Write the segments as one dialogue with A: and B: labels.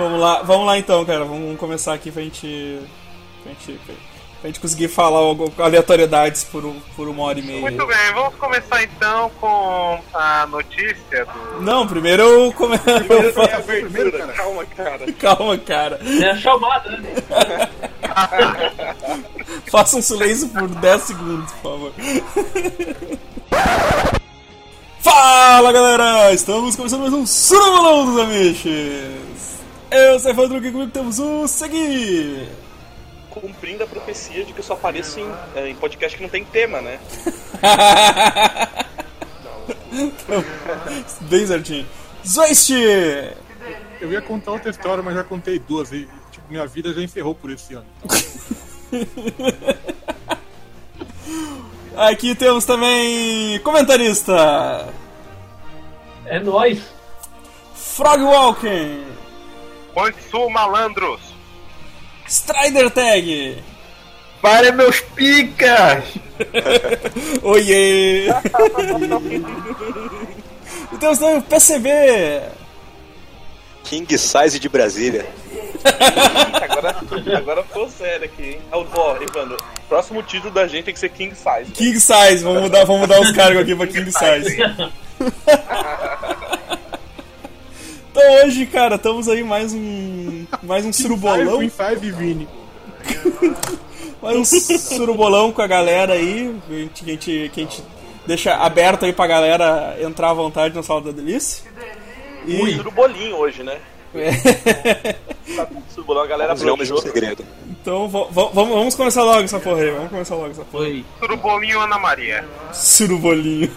A: Vamos lá, vamos lá então, cara. Vamos começar aqui pra gente. Pra gente, pra gente conseguir falar aleatoriedades por, por uma hora e meia.
B: Muito bem, vamos começar então com a notícia do.
A: Não, primeiro eu começo.
C: Primeiro tem a abertura, cara. Calma, cara.
A: Calma, cara.
D: É a chamada, né?
A: Faça um silêncio por 10 segundos, por favor. Fala galera! Estamos começando mais um Surbalão dos Amiches! Eu sou Evandro aqui comigo temos o Segui!
C: Cumprindo a profecia de que eu só apareço em, eh, em podcast que não tem tema, né?
A: Bem certinho. Zoist!
E: Eu ia contar outra história, mas já contei duas. E, tipo, minha vida já encerrou por esse ano.
A: Aqui temos também comentarista
D: É nóis.
A: Frog Walking,
B: Consu Malandros.
A: Strider Tag,
F: Para meus picas!
A: Oiê! e temos também o PCB,
G: King Size de Brasília.
C: agora, agora ficou sério aqui, hein? Ó, Evandro, próximo título da gente tem que ser King Size.
A: King Size, vamos mudar, vamos mudar os cargos aqui pra King Size. Então hoje, cara, estamos aí mais um. Mais um surubolão.
E: Queen Five Vini.
A: Mais um surubolão com a galera aí. Que a gente, que a gente, que a gente deixa aberto aí pra galera entrar à vontade na sala da delícia. E.
C: Muito do bolinho hoje, né? Do bolinho, a galera
G: mesmo
C: broxou.
G: segredo.
A: Então va- va- vamos, vamos começar logo essa porra aí. Vamos começar logo essa porra.
D: Foi.
B: Surubolinho Ana Maria.
A: Surubolinho.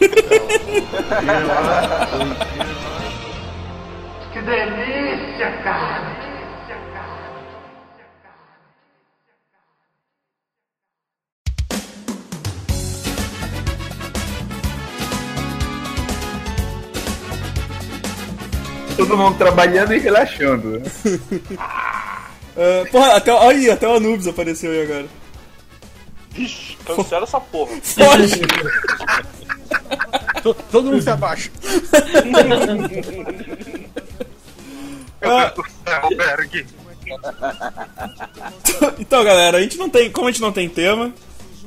H: Delícia, cara!
F: Todo mundo trabalhando e relaxando. né?
A: Ah, porra, até, aí, até o Anubis apareceu aí agora.
C: Vixe, cancela essa porra.
A: Foge!
E: To- Todo mundo se abaixa.
A: Ah, então, galera, a gente não tem. Como a gente não tem tema,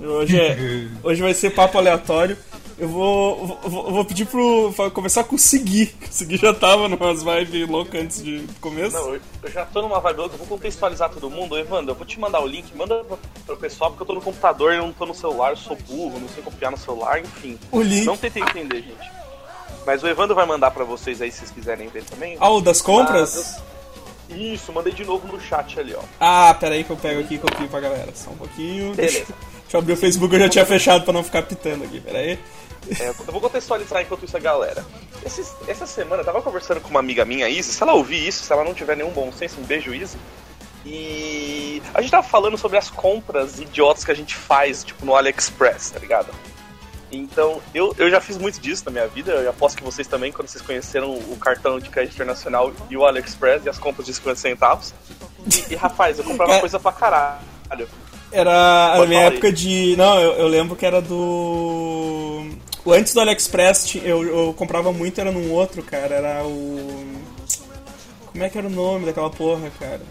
A: hoje, é, hoje vai ser papo aleatório. Eu vou, vou, vou- pedir pro. pra começar com o Segui. O Segui já tava numas vibes loucas antes de do começo.
C: Não, eu, eu já tô numa vibe louca, eu vou contextualizar todo mundo. Evandro, eu vou te mandar o link, manda pro, pro pessoal, porque eu tô no computador e não tô no celular, eu sou burro, não sei copiar no celular, enfim.
A: O link.
C: Não tentem entender, gente. Mas o Evandro vai mandar pra vocês aí se vocês quiserem ver também.
A: Ah, o das compras?
C: Isso, mandei de novo no chat ali, ó.
A: Ah, pera aí que eu pego aqui e copio pra galera. Só um pouquinho.
C: Beleza.
A: deixa eu abrir o Facebook, eu já tinha fechado pra não ficar pitando aqui. Pera aí.
C: É, eu vou contextualizar enquanto isso a galera. Essa semana eu tava conversando com uma amiga minha, Isa, se ela ouvir isso, se ela não tiver nenhum bom senso, um beijo, Isa. E a gente tava falando sobre as compras idiotas que a gente faz, tipo, no AliExpress, tá ligado? Então, eu, eu já fiz muito disso na minha vida, eu aposto que vocês também, quando vocês conheceram o cartão de crédito internacional e o AliExpress e as compras de 50 centavos. E, e rapaz, eu comprava
A: É.
C: coisa pra caralho.
A: Era a minha época de. Não, eu, eu lembro que era do. Antes do AliExpress eu, eu comprava muito, era num outro, cara. Era o. Como é que era o nome daquela porra, cara?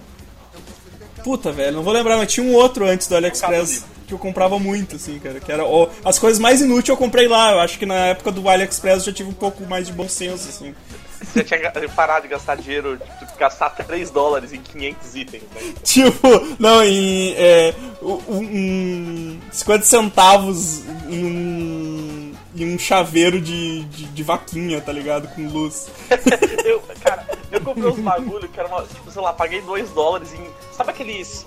A: Puta, velho, não vou lembrar, mas tinha um outro antes do AliExpress que eu comprava muito, assim, cara. Que era. ó, as coisas mais inúteis eu comprei lá. Eu acho que na época do AliExpress eu já tive um pouco mais de bom senso, assim.
C: Você tinha parado de gastar dinheiro, de gastar 3 dólares em 500 itens, né?
A: Tipo, não, em. É, um, 50 centavos em um. em um chaveiro de, de, de vaquinha, tá ligado? Com luz.
C: Eu, cara, eu comprei uns bagulho que era uma. Tipo, sei lá, paguei 2 dólares em. Sabe aqueles.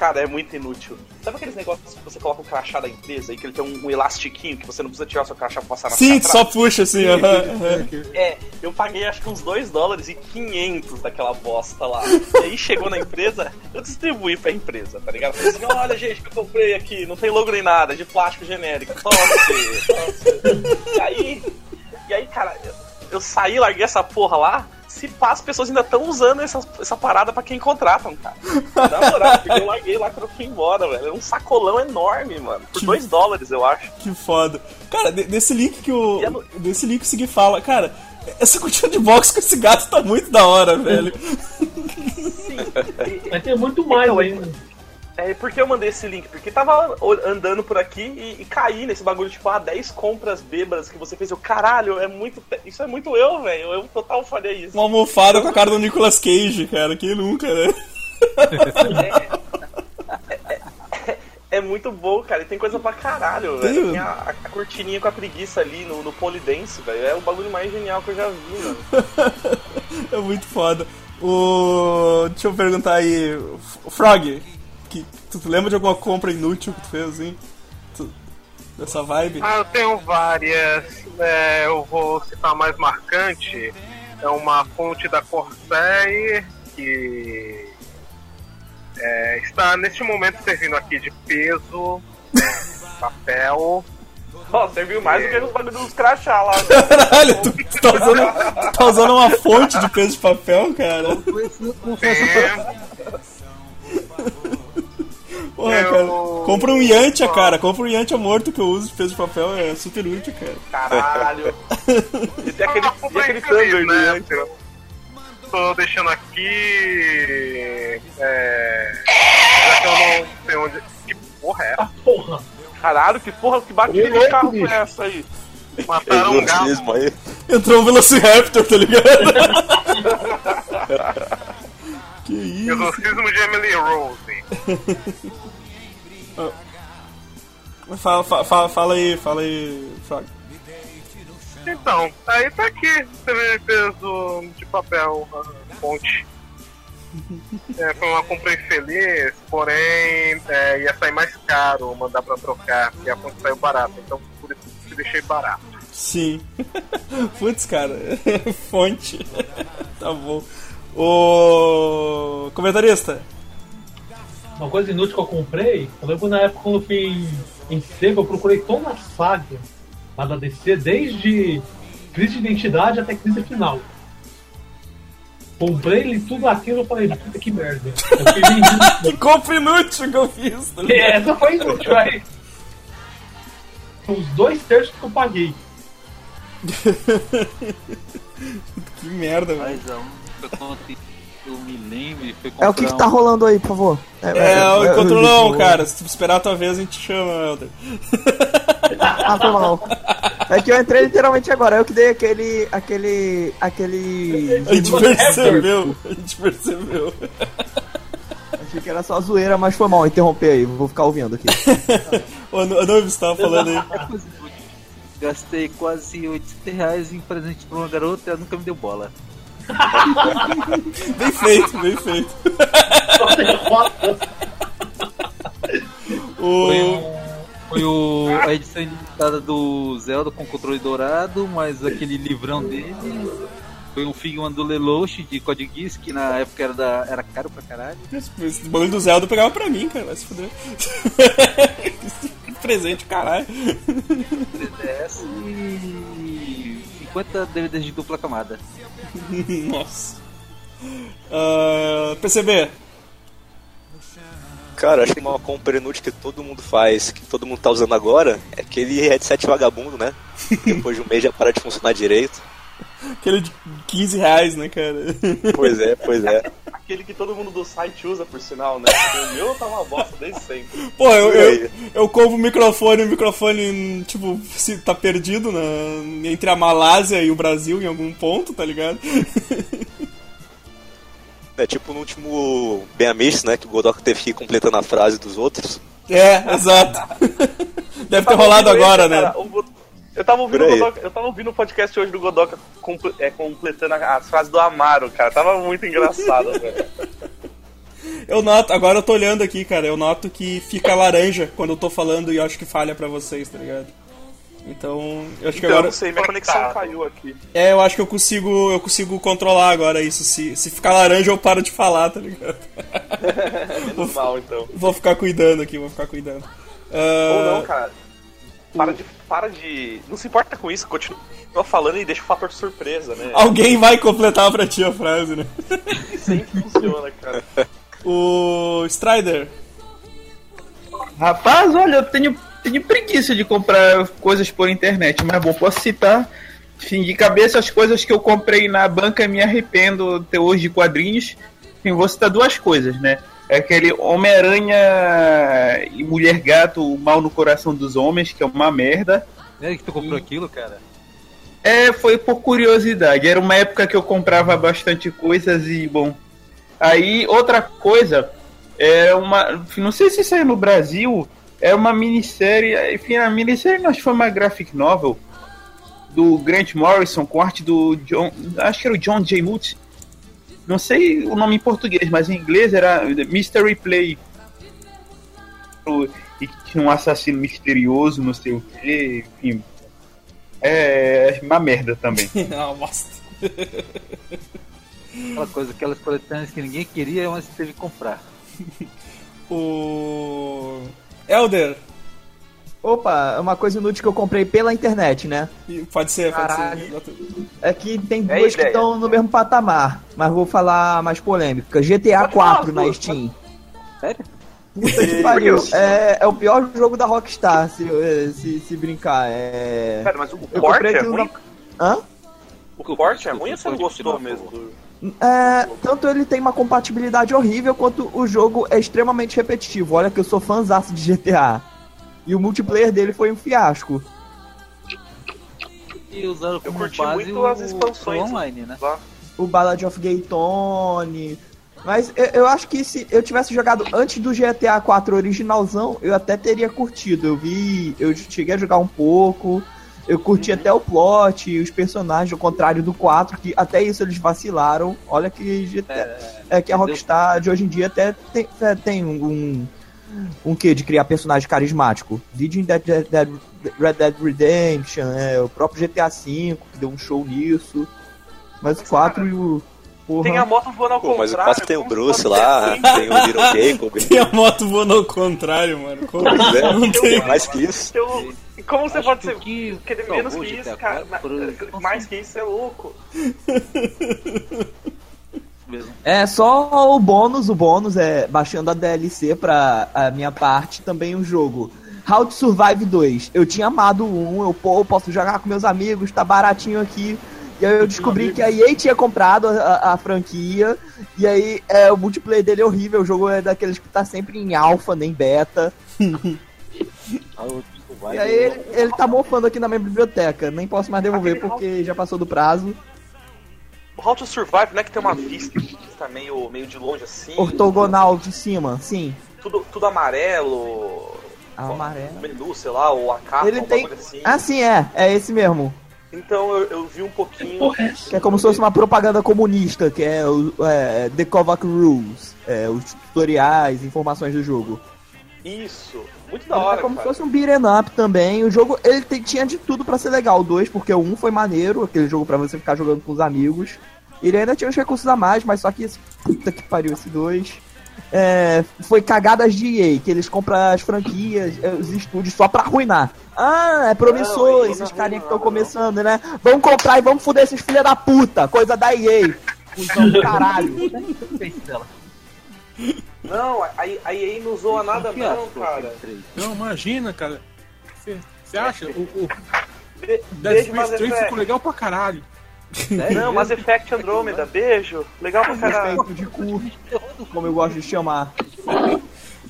C: Cara, é muito inútil. Sabe aqueles negócios que você coloca o crachá da empresa e que ele tem um, um elastiquinho que você não precisa tirar o seu crachá pra passar na
A: Sim, só puxa assim.
C: É, eu paguei acho que uns 2 dólares e 500 daquela bosta lá. E aí chegou na empresa, eu distribuí pra empresa, tá ligado? Falei assim: olha, gente, que eu comprei aqui, não tem logo nem nada, é de plástico genérico. Toma você, toma você. E aí, e aí, cara, eu, eu saí, larguei essa porra lá. Se pá, as pessoas ainda estão usando essa, essa parada pra quem contratam, cara. Na moral, porque eu larguei lá quando eu fui embora, velho. É um sacolão enorme, mano. Por
A: Que-
C: 2 dólares, eu acho.
A: Que foda. Cara, de- desse link que o.
C: E no-
A: Desse link que o Segui fala, cara, essa cortina de box com esse gato tá muito da hora, velho.
D: Vai ter muito mais ainda.
C: É, por que eu mandei esse link? Porque tava andando por aqui e, e caí nesse bagulho, tipo, ah, 10 compras bêbadas que você fez. Eu, caralho, é muito. Isso é muito eu, velho. Eu total faria isso.
A: Uma almofada com a cara do Nicolas Cage, cara. Quem nunca, né?
C: É muito bom, cara. E tem coisa pra caralho, velho. Tem a, a cortininha com a preguiça ali no, no polidense, velho. É o bagulho mais genial que eu já vi, mano.
A: É muito foda. O. Deixa eu perguntar aí. Frog, que, tu, lembra de alguma compra inútil que tu fez, assim? Tu- dessa vibe?
B: Ah, eu tenho várias. É, eu vou citar a mais marcante. É uma fonte da Corsair que é, está neste momento servindo aqui de peso, né, papel.
C: Ó, serviu mais do que os bagulhos dos crachá lá.
A: Caralho, tu, tu tá usando, tu tá usando uma fonte de peso de papel, cara?
B: É,
A: Porra,
B: Eu-
A: cara. Compra um Yantia, cara. Compra um Yantia morto que eu uso de peso de papel. É super útil, cara.
C: Caralho. E tem aquele,
B: uma
C: e aquele Thunder,
B: né?
C: né?
B: Tô deixando aqui. É. Já que eu não sei onde. Que porra é? essa?
D: Porra.
C: Caralho, que porra, que batida de carro foi essa aí?
B: Mataram um gato.
G: Aí.
A: Entrou um Velociraptor, tá ligado? que isso?
B: Exorcismo de Emily Rose.
A: Fala, fa- fa- fala aí, fala aí, Frog.
B: Então, aí tá aqui, você peso de papel, a fonte. É, foi uma compra infeliz, porém é, ia sair mais caro mandar pra trocar, e a fonte saiu barata, então por isso que deixei barato.
A: Sim. Putz, cara. Fonte. tá bom. O comentarista.
D: Uma coisa inútil que eu comprei, eu lembro na época quando eu fui em, sebo, eu procurei toda a saga lá da DC, desde crise de identidade até crise final. Comprei ele tudo aquilo e falei, puta que merda.
A: Que compra inútil que eu fiz. Tá
D: E
A: ligado?
D: essa foi inútil, aí. São os dois terços que eu paguei.
A: que merda, velho.
I: Eu me lembro foi
J: É o que, que tá
I: um-
J: rolando aí, por favor?
A: É, o
J: eu-
A: encontro
J: eu-
A: não,
J: eu-
A: cara. Se tu esperar a tua vez, a gente chama, Helder.
J: Ah, foi mal. É que eu entrei literalmente agora, eu que dei aquele. aquele. aquele.
A: A gente percebeu. A gente percebeu.
J: Achei que era só zoeira, mas foi mal, interromper aí, vou ficar ouvindo aqui.
A: Noivo, você tava falando aí.
I: Gastei quase 80 reais em presente pra uma garota e ela nunca me deu bola.
A: Bem feito, bem feito. O...
I: foi o, a edição limitada do Zelda com controle dourado, mas aquele livrão dele foi um Figma do Lelouch de Code Geass, que na época era, da, era caro pra caralho.
A: Esse, esse bagulho do Zelda pegava pra mim, cara. Vai se fuder. Presente, caralho.
I: 3DS e 50 DVDs de dupla camada.
A: Nossa. Ah, PCB.
G: Cara, acho que uma compra inútil que todo mundo faz, que todo mundo tá usando agora, é aquele headset vagabundo, né? Depois de um mês já para de funcionar direito.
A: Aquele de 15 reais, né, cara?
G: Pois é, pois é.
C: Aquele que todo mundo do site usa, por sinal, né? O meu tá uma bosta desde sempre.
A: Pô, eu, eu, eu compro o microfone, o microfone, tipo, se tá perdido na, entre a Malásia e o Brasil em algum ponto, tá ligado?
G: É tipo no último Ben Amish, né? Que o Godok teve que ir completando a frase dos outros.
A: É, exato. Deve ter rolado agora,
C: esse,
A: né?
C: cara, o Eu tava ouvindo o. Godoka, eu tava ouvindo o podcast hoje do Godoka comple- é, completando as frases do Amaro, cara. Tava muito engraçado, velho.
A: Eu noto, agora eu tô olhando aqui, cara, eu noto que fica laranja quando eu tô falando e eu acho que falha pra vocês, tá ligado? Então, eu acho que
C: Então, eu
A: agora.
C: não sei, minha conexão caiu aqui.
A: É, eu acho que eu consigo, eu consigo controlar agora isso. Se, se ficar laranja, eu paro de falar, tá ligado?
C: Menos mal, então.
A: Vou ficar cuidando aqui, vou ficar cuidando. Ah,
C: Ou não, cara. Para de, para de. Não se importa com isso, continua falando e deixa o fator surpresa, né?
A: Alguém vai completar pra ti a frase, né?
C: Sempre funciona, cara.
A: O Strider.
F: Rapaz, olha, eu tenho, tenho preguiça de comprar coisas por internet, mas bom, posso citar Sim, de cabeça as coisas que eu comprei na banca me arrependo até hoje de quadrinhos. Enfim, vou citar duas coisas, né? É aquele Homem-Aranha e Mulher Gato, o Mal no Coração dos Homens, que é uma merda.
I: É que tu comprou aquilo, cara?
F: É, foi por curiosidade. Era uma época que eu comprava bastante coisas e, bom. Aí, outra coisa, é uma. Não sei se saiu no Brasil, é uma minissérie. Enfim, a minissérie nós foi uma graphic novel do Grant Morrison com arte do John. Acho que era o John J. Muth. Não sei o nome em português, mas em inglês era Mystery Play. E tinha um assassino misterioso, não sei o que, enfim. É uma merda também.
A: é uma bosta.
I: Aquela coisa, aquelas coletâneas que ninguém queria, mas teve que comprar.
A: o. Elder.
J: Opa, é uma coisa inútil que eu comprei pela internet, né?
A: Pode ser, pode
J: Caralho.
A: ser.
J: É que tem
A: É
J: duas que
A: ideia.
J: estão no mesmo patamar, mas vou falar mais polêmica. GTA 4 na Steam.
I: Sério?
J: Puta que pariu. É, é o pior jogo da Rockstar, se, se, se brincar. É...
B: Pera, mas o
J: Eu
B: corte é ruim?
J: na- Hã?
B: O corte é ruim ou você não gostou mesmo?
J: É, tanto ele tem uma compatibilidade horrível, quanto o jogo é extremamente repetitivo. Olha que eu sou fãzaço de GTA. E o multiplayer dele foi um fiasco.
I: E usaram como
B: curti
I: base
B: muito
I: o,
B: as expansões
I: o online, né?
J: O Ballad of Gay Tony. Mas eu, eu acho que se eu tivesse jogado antes do GTA 4 originalzão, eu até teria curtido. Eu vi, eu cheguei a jogar um pouco. Eu curti até o plot, os personagens, ao contrário do 4, que até isso eles vacilaram. Olha que GTA, é, que a Rockstar de hoje em dia até tem, é, tem um, um, um quê de criar personagem carismático. Vídeo em Dead, Dead- Dead- Red Dead Redemption, é, o próprio GTA V, que deu um show nisso. Mas o 4 e o. Porra.
B: Tem a moto voando ao
G: Pô, mas o
B: contrário.
G: 4 tem o Bruce lá, tem o Little Jacob.
A: Tem a moto voando ao contrário, mano. Como?
G: Pois é,
A: Não tem
G: mais que isso.
B: Eu- como você pode ser
I: que
B: querer
I: salvou
B: menos que isso, cara? Mais que isso é louco.
J: É só o bônus, o bônus é baixando a DLC pra a minha parte, também o jogo. How to Survive 2. Eu tinha amado o 1, eu pô, posso jogar com meus amigos, tá baratinho aqui. E aí eu descobri que a EA tinha comprado a, a- a franquia. E aí é, o multiplayer dele é horrível, o jogo é daqueles que tá sempre em alpha, nem beta. E aí ele, ele tá mofando aqui na minha biblioteca. Nem posso mais devolver porque já passou do prazo.
B: O How to Survive não é que tem uma vista que tá meio, meio de longe assim.
J: Ortogonal de cima, sim.
B: Tudo, tudo amarelo.
J: Amarelo.
B: Menu, sei lá, ou a capa,
J: Ele tem.
B: assim.
J: Ah, sim, é. É esse mesmo.
B: Então eu, eu vi um pouquinho.
J: Que é como se fosse uma propaganda comunista, que é o é, The Kovac Rules. É, os tutoriais, informações do jogo.
B: Isso. Muito da hora,
J: é como
B: cara.
J: se fosse um beat'em up também. O jogo, ele tem- tinha de tudo pra ser legal. O 2, porque o 1 um foi maneiro, aquele jogo pra você ficar jogando com os amigos. Ele ainda tinha uns recursos a mais, mas só que esse, puta que pariu esse 2. É, foi cagadas de EA, que eles compram as franquias, é, os estúdios só pra arruinar. Ah, é promissor,
B: Não,
J: esses
B: não
J: carinha que estão começando, né? Vamos comprar e vamos foder esses filha da puta, coisa da EA. Cusão do caralho.
B: Não, a, a EA não zoa nada não, cara.
E: Não, imagina, cara. Você você acha? O, o
B: Be
E: Death
B: beijo, Mass
E: Space 3 ficou
B: Effect.
E: legal pra caralho.
B: Não, Mass Effect Andromeda, beijo. Legal pra caralho.
J: De cu, como eu gosto de chamar.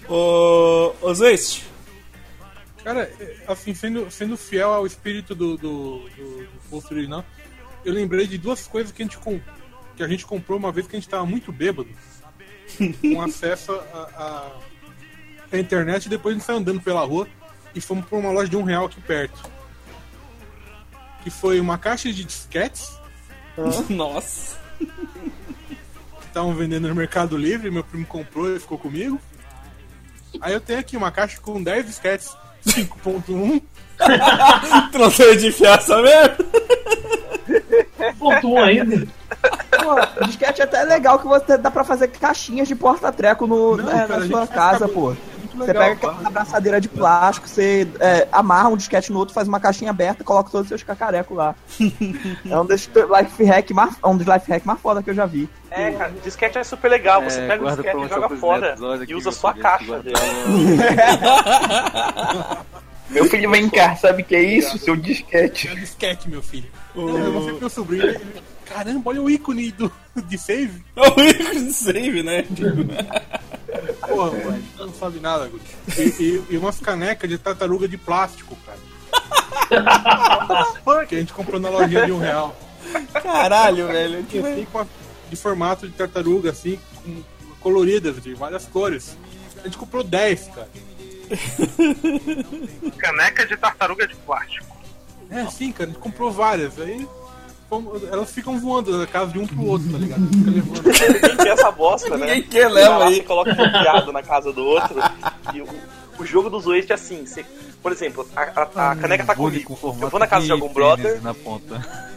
A: Ô, ô Zeist,
E: Cara, é, assim, sendo, sendo fiel ao espírito do, do, do, do original, eu lembrei de duas coisas que a gente, com, que a gente comprou uma vez que a gente tava muito bêbado, com acesso à à internet, e depois a gente saiu andando pela rua e fomos pra uma loja de um real aqui perto. Que foi uma caixa de disquetes
A: Nossa.
E: que estavam vendendo no Mercado Livre, meu primo comprou e ficou comigo. Aí eu tenho aqui uma caixa com 10 disquetes 5.1
A: tu não tem de enfiar essa merda?
D: Ponto um ainda.
J: Pô, disquete até é legal que você dá pra fazer caixinhas de porta-treco no,
E: Não,
J: né,
E: cara,
J: na sua casa, pô.
E: muito
J: Você pega aquela abraçadeira de plástico, você é, amarra um disquete no outro, faz uma caixinha aberta e coloca todos os seus cacarecos lá. é um dos life hack mais, é um dos life hack mais foda que eu já vi.
B: É, cara, disquete é super legal. Você
I: É,
B: pega o disquete e joga fora e usa
I: eu
B: só a
I: podia
B: caixa dele.
F: Meu filho vem cá, sabe o que é isso? Seu disquete.
E: É disquete, meu filho.
A: O-
E: Eu vou pro meu sobrinho. Caramba, olha o ícone do, de save.
A: O ícone de save, né?
E: Porra, mano, não sabe nada. E, e, e umas canecas de tartaruga de plástico, cara. que a gente comprou na lojinha de um real.
A: Caralho, velho.
E: Que assim, com a- de formato de tartaruga, assim, com, coloridas, de várias cores. A gente comprou 10, cara.
B: Caneca de tartaruga de plástico.
E: É, sim, cara, a gente comprou várias. Aí elas ficam voando da casa de um pro outro, tá ligado? Fica levando.
C: Ninguém quer essa bosta, né?
A: Ninguém quer, leva
C: lá,
A: aí.
C: Você coloca bloqueado na casa do outro. E o, o jogo dos Waste é assim. Você, por exemplo, a, a- a caneca tá comigo. Eu vou na casa de algum brother.
I: Na ponta.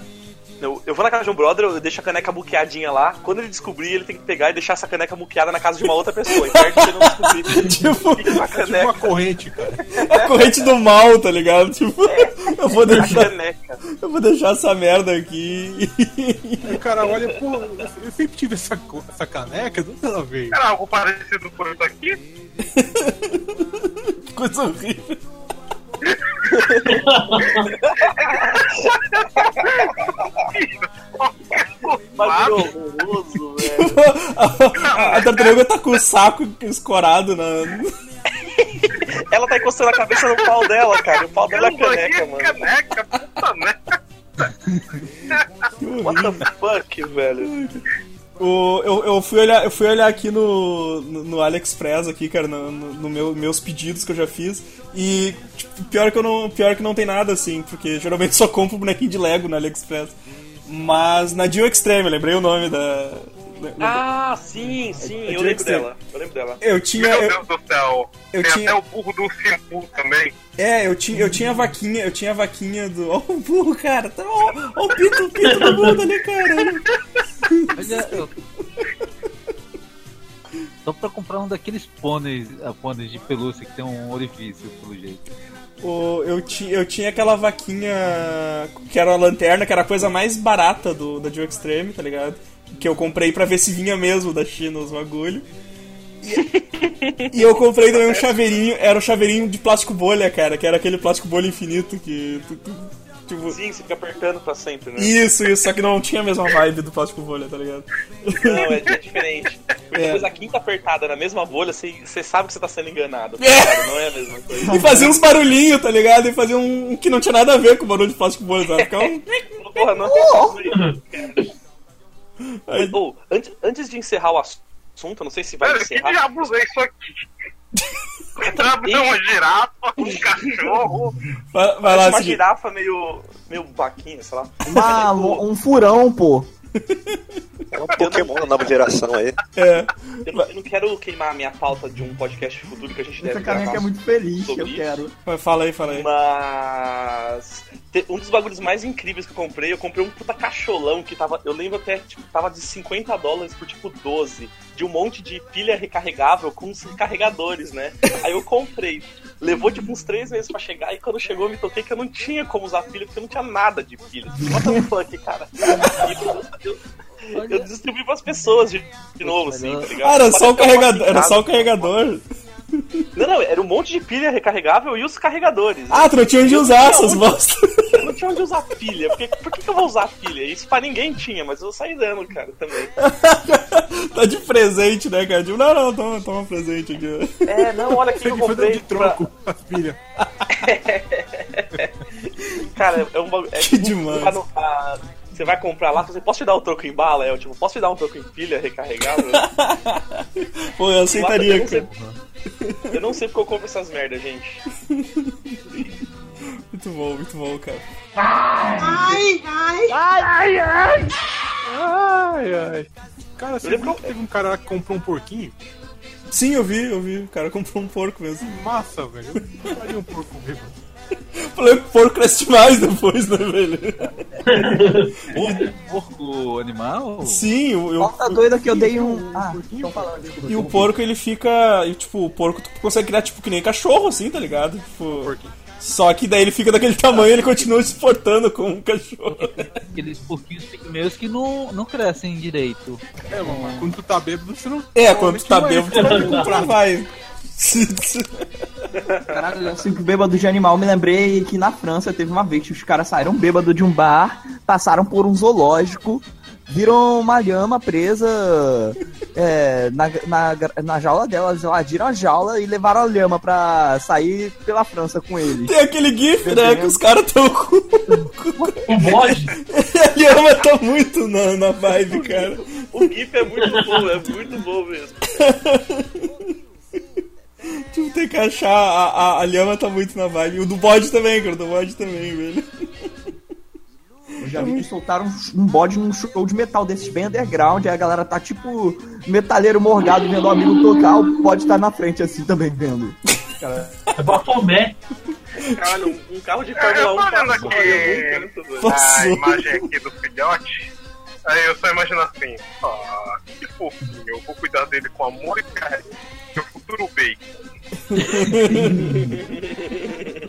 C: Eu, eu vou na casa de um brother, eu deixo a caneca buqueadinha lá. Quando ele descobrir, ele tem que pegar e deixar essa caneca buqueada na casa de uma outra pessoa. De ele não descobrir.
A: Tipo,
C: Fica com a
E: Tipo uma
C: caneca.
E: corrente, cara.
A: a corrente do mal, tá ligado? Tipo, eu vou deixar, eu vou deixar essa merda aqui.
E: O cara olha, pô, eu sempre tive essa, essa caneca, de onde ela veio?
B: Era algo parecido com isso aqui?
A: Coisa horrível.
C: Velho.
A: A, a tartaruga tá com o saco escorado na.
C: Ela tá encostando a cabeça no pau dela, cara. O pau dela é caneca, mano.
B: Caneca, puta merda.
C: What the fuck, velho?
A: O, eu, eu, fui olhar, eu fui olhar aqui no, no, no AliExpress aqui, cara, no, no, meu, meus pedidos que eu já fiz. E tipo, pior que eu não. Pior que não tem nada assim, porque geralmente só compro bonequinho de Lego no AliExpress. Mas na Dio Extreme, lembrei o nome da. Da-
C: Ah, sim, sim,
A: É
C: eu
A: de
C: lembro dela. Eu lembro dela.
A: Eu tinha.
B: Meu
A: eu-
B: Deus do céu.
A: eu
B: Tem
A: tinha-
B: até o burro do Simpu também.
A: É, eu tinha, eu tinha a vaquinha, eu tinha a vaquinha do. Ó, o burro, cara. Tá, ó, ó o pinto, o pinto do burro ali, cara.
I: Olha, eu... Só pra comprar um daqueles pôneis, ah, pôneis de pelúcia que tem um orifício, pelo jeito.
A: O, eu, ti, eu tinha aquela vaquinha que era a lanterna, que era a coisa mais barata do, da Dio Extreme, tá ligado? Que eu comprei pra ver se vinha mesmo da China os bagulho. E, e eu comprei também um chaveirinho, era o chaveirinho de plástico bolha, cara, que era aquele plástico bolha infinito que. tu- tu- tipo,
C: Sim, você fica apertando pra sempre, né?
A: isso, isso, só que não tinha a mesma vibe do plástico bolha, tá ligado?
C: Não, é, é diferente. Porque
A: É.
C: depois a quinta apertada na mesma bolha, você, você sabe que você tá sendo enganado. tá
A: É.
C: Não é a mesma coisa.
A: E fazia uns barulhinhos, tá ligado? E fazia um que não tinha nada a ver com o barulho de plástico bolha? Ficava um.
C: Porra, não é Mas, ô, antes, antes de encerrar o assunto, eu não sei se vai
B: Cara, que
C: encerrar.
B: diabos é isso aqui? Entrava uma girafa, um cachorro.
A: Vai, vai lá,
C: uma
A: seguinte.
C: girafa meio, meio vaquinha, sei lá.
J: Uma- um furão, pô.
G: É um Pokémon da nova geração aí.
A: É.
C: Eu não, eu não quero queimar a minha pauta de um podcast futuro que a gente
J: Essa
C: deve
J: caneca
C: gravar
J: é muito feliz, eu
C: isso.
J: quero.
A: Vai, Fala aí, fala aí.
C: Mas um dos bagulhos mais incríveis que eu comprei, eu comprei um puta cacholão que tava, eu lembro até, tipo, tava de 50 dólares por tipo 12, de um monte de pilha recarregável com os carregadores, né? Aí eu comprei. Levou tipo uns 3 meses pra chegar e quando chegou eu me toquei que eu não tinha como usar pilha porque eu não tinha nada de pilha. What the fuck, cara? E eu, eu, eu distribuí pras pessoas de, de novo, assim, tá ligado?
A: Ah, era só o carregador. Era só o carregador.
C: Não, não, era um monte de pilha recarregável e os carregadores.
A: Ah, tu não tinha onde usar essas bosta.
C: Onde usar pilha. Por que, por que, que eu vou usar pilha? Isso pra ninguém tinha, mas eu saí dando, cara, também.
A: tá de presente, né, cara? Tipo, não, não, toma, toma um presente aqui.
C: É, não, olha que eu comprei.
E: de troco
C: pra- Cara, é um bagulho. É,
A: Que
C: tipo,
A: demais.
C: no- a- Você vai comprar lá, você posso te dar um troco em bala? É, eu, tipo, posso te dar um troco em pilha recarregável?
A: Pô, eu aceitaria,
C: eu, não sei,
A: cara.
C: eu não sei porque eu compro essas merdas, gente.
A: Muito bom, muito bom, cara.
E: Ai, ai. Cara, você
C: Eu lembro
E: viu que teve um cara lá que comprou um porquinho?
A: Sim, eu vi, eu vi. O cara comprou um porco mesmo.
E: Massa, velho. Eu faria um porco mesmo.
A: Falei que o porco cresce mais depois, né, velho?
I: Porco animal?
A: Sim, o, eu,
J: Tá doida que eu dei um. Ah, tô falando, desculpa.
A: e o porco ele fica. E, tipo, o porco tu consegue criar tipo que nem cachorro, assim, tá ligado? Tipo.
E: Porquinho.
A: Só que daí ele fica daquele tamanho e ele continua se portando como um cachorro.
I: Aqueles porquinhos pigmeus que não, não crescem direito.
E: É, mano, quando tu tá bêbado, você não.
A: É, quando tu tá bêbado, tu
E: não
A: vai comprar, vai.
J: Caralho, assim, que bêbado de animal, me lembrei que na França teve uma vez que os caras saíram bêbado de um bar, passaram por um zoológico, viram uma lhama presa é, na, na, na jaula dela, eles invadiram a jaula e levaram a lhama pra sair pela França com eles.
A: Tem aquele gif, né? Que os caras tão com.
D: O bode.
A: A Lhama tá muito na, na vibe, cara.
C: O GIF é muito bom, é muito bom mesmo.
A: Tipo, tem que achar. A, a, a Lhama tá muito na vibe. O do bode também, cara. O do bode também, velho.
J: Já vi que soltaram um, bode num show de metal desses bem underground, aí a galera tá tipo metaleiro morgado vendo o amigo tocar, o bode tá na frente assim também vendo. Cara,
D: É Bafomé.
C: Caralho, um, carro de Fórmula
B: eu
C: 1
B: tô olhando
C: passou
B: aqui
C: velho.
B: a
A: Passou.
B: imagem aqui do filhote. Aí eu só imagino assim, ah, que fofinho, eu vou cuidar dele com amor e carinho. Meu futuro bacon.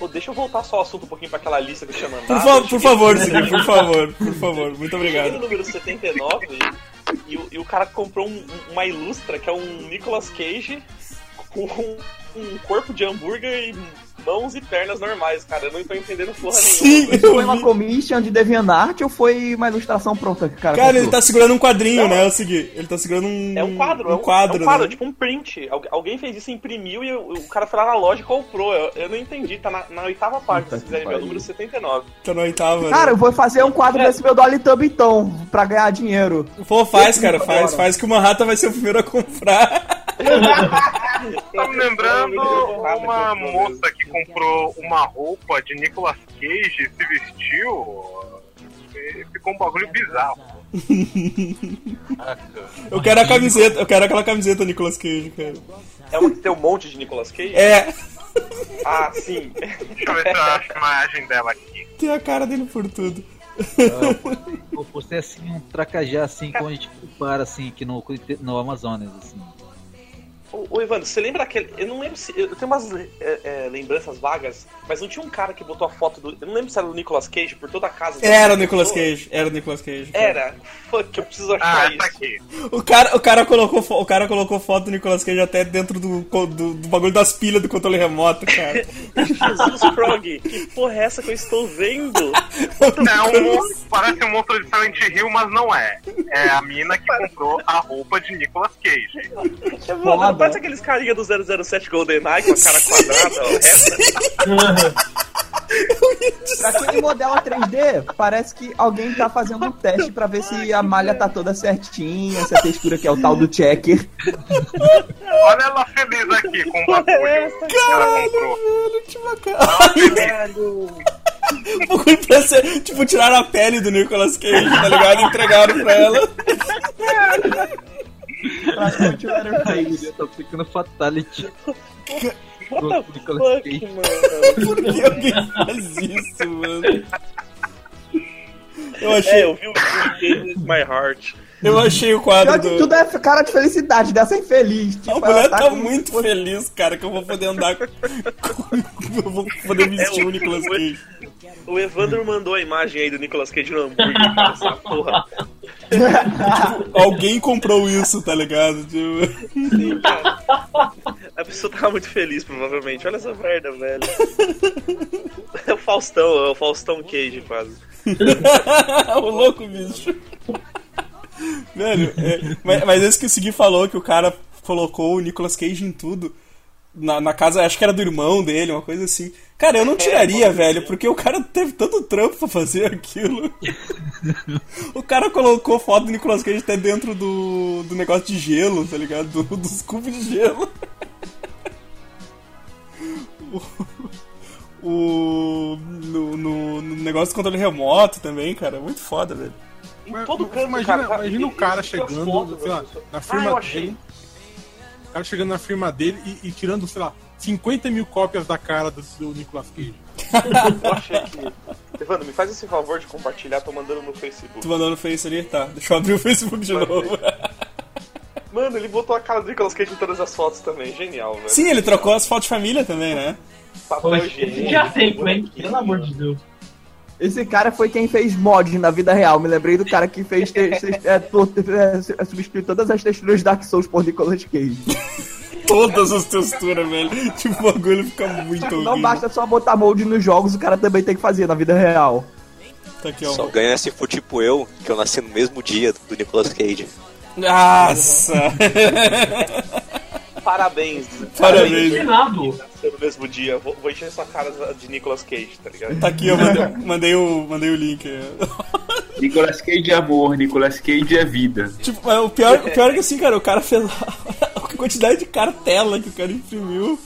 C: Pô, deixa eu voltar só o assunto um pouquinho pra aquela lista que eu tinha mandado.
A: Por, fa por favor, Ziggy, por favor, por favor. Muito
C: Cheguei no
A: obrigado.
C: número 79 e, e, o- e o cara comprou um- uma ilustra que é um Nicolas Cage com um, um corpo de hambúrguer e mãos e pernas normais, cara. Eu não tô entendendo porra
A: Sim,
C: nenhuma.
J: foi
A: eu
J: uma commission de DeviantArt ou foi uma ilustração pronta que o cara
A: Cara, ele tá segurando um quadrinho, né, o Ziggy? Ele tá segurando um.
C: É um quadro,
A: Um
C: é um
A: quadro,
C: é um quadro
A: né?
C: tipo um print. Algu- Alguém fez isso, imprimiu e o, o cara foi lá na loja e comprou. Eu, eu não entendi, tá na, na oitava página,
J: Puta
C: se quiserem ver, o
J: pariu.
C: número 79.
A: Tá na oitava. né?
J: Cara, eu vou fazer um quadro desse meu Dolly Tub então, pra ganhar dinheiro.
A: Pô, faz, cara, faz. Faz que o Manhattan vai ser o primeiro a comprar.
B: Tá me lembrando uma
C: que
B: moça que comprou uma roupa de Nicolas Cage, se vestiu. e Ficou um bagulho bizarro.
A: Eu quero a camiseta, eu quero aquela camiseta Nicolas Cage, cara.
C: É uma que tem um monte de Nicolas Cage?
A: É,
C: Ah, sim.
B: Deixa eu ver se eu acho a imagem dela aqui.
A: tem a cara dele por tudo.
I: Eu postei assim um tracajá assim, quando a gente compara assim aqui no, no Amazonas, assim.
C: Ô, ô Evandro, você lembra aquele. Eu não lembro se. Eu tenho umas é, é, lembranças vagas, mas não tinha um cara que botou a foto do. Eu não lembro se era o Nicolas Cage por toda a casa.
A: Era o Nicolas Cage, era o Nicolas Cage. cara.
C: Era. Fuck, eu preciso
B: Ah,
C: achar
B: essa
C: isso.
B: aqui.
A: O cara, o, cara colocou, o cara colocou foto do Nicolas Cage até dentro do, do, do bagulho das pilhas do controle remoto, cara.
C: Jesus Frog, que porra é essa que eu estou vendo?
B: É um monstro, parece um monstro de Silent Hill, mas não é. É a mina que comprou a roupa de Nicolas Cage.
C: Mano, parece aqueles carinha do 007 GoldenEye com a cara quadrada, ó, reta.
J: Pra quem modela 3D, parece que alguém tá fazendo um teste pra ver se a malha tá toda certinha, se a textura que é o tal do checker.
B: Olha ela feliz aqui com o bagulho que ela comprou.
A: Velho, tipo, a cara. O bagulho pra ser, tipo, tiraram a pele do Nicolas Cage, tá ligado? E entregaram pra ela.
J: Pra continuar o país.
I: Tá ficando fatality.
C: What the fuck, mano?
A: Por que alguém faz isso, mano? Eu
C: É,
A: achei,
C: eu vi o Cage My Heart.
A: Eu achei o quadro
J: Pior que
A: do.
J: tudo é cara de felicidade, dessa infeliz.
A: A
J: Tipo,
A: mulher
J: ela
A: tá
J: com-
A: muito feliz, cara, que eu vou poder andar Eu vou poder vestir
C: É, o-
A: Nicolas Cage.
C: O Evandro mandou a imagem aí do Nicolas Cage no hambúrguer, cara, essa porra.
A: Alguém comprou isso, tá ligado? Tipo...
C: Sim, cara. A pessoa tava muito feliz, provavelmente. Olha essa merda, velho. É o Faustão, é o Faustão Cage, quase.
A: o louco, bicho. Velho, é, mas, mas esse que o Segui falou que o cara colocou o Nicolas Cage em tudo. Na, na casa, acho que era do irmão dele, uma coisa assim. Cara, eu não tiraria, velho, porque o cara teve tanto trampo pra fazer aquilo. o cara colocou foto do Nicolas Cage até dentro do, do negócio de gelo, tá ligado? Do- dos cubos de gelo. o, o- no, no- no negócio do controle remoto também, cara. Muito foda, velho.
C: Em
E: Mas-
C: todo
E: mas
C: canto,
E: imagina,
C: cara.
E: imagina o cara chegando,
C: fotos
E: sei lá, na
C: Ah,
E: firma
C: achei.
E: dele. O cara chegando na firma dele e, e tirando, sei lá, 50 mil cópias da cara do, do Nicolas Cage.
C: Eu achei que. Evandro, me faz esse favor de compartilhar, tô mandando no Facebook.
A: Tu mandou no Face ali? Tá, deixa eu abrir o Facebook de novo.
C: Mano, ele botou a cara do Nicolas Cage em todas as fotos também. Genial, velho.
A: Sim, ele trocou as fotos de família também, né?
C: Papel
D: Poxa,
C: higiênico,
D: já
C: bonequinho.
D: Pelo amor de Deus.
J: Esse cara foi quem fez mod na vida real. Me lembrei do cara que fez te- é, to- é, substituir todas as texturas Dark Souls por Nicolas Cage.
A: todas as texturas, velho. Tipo, o bagulho fica muito horrível.
J: Não basta só botar molde nos jogos, o cara também tem que fazer na vida real.
A: Tá aqui, ó.
G: Só ganha se for tipo eu, que eu nasci no mesmo dia do Nicolas Cage.
A: Nossa!
C: Parabéns.
A: Parabéns.
D: Nada.
C: No mesmo dia, vou, vou encher sua cara de Nicolas Cage, tá ligado?
A: Tá aqui, eu mandei, mandei o, mandei o link.
F: Nicolas Cage é amor, Nicolas Cage é vida.
A: Tipo, é, o pior, o pior é que assim, cara, o cara fez a quantidade de cartela que o cara imprimiu.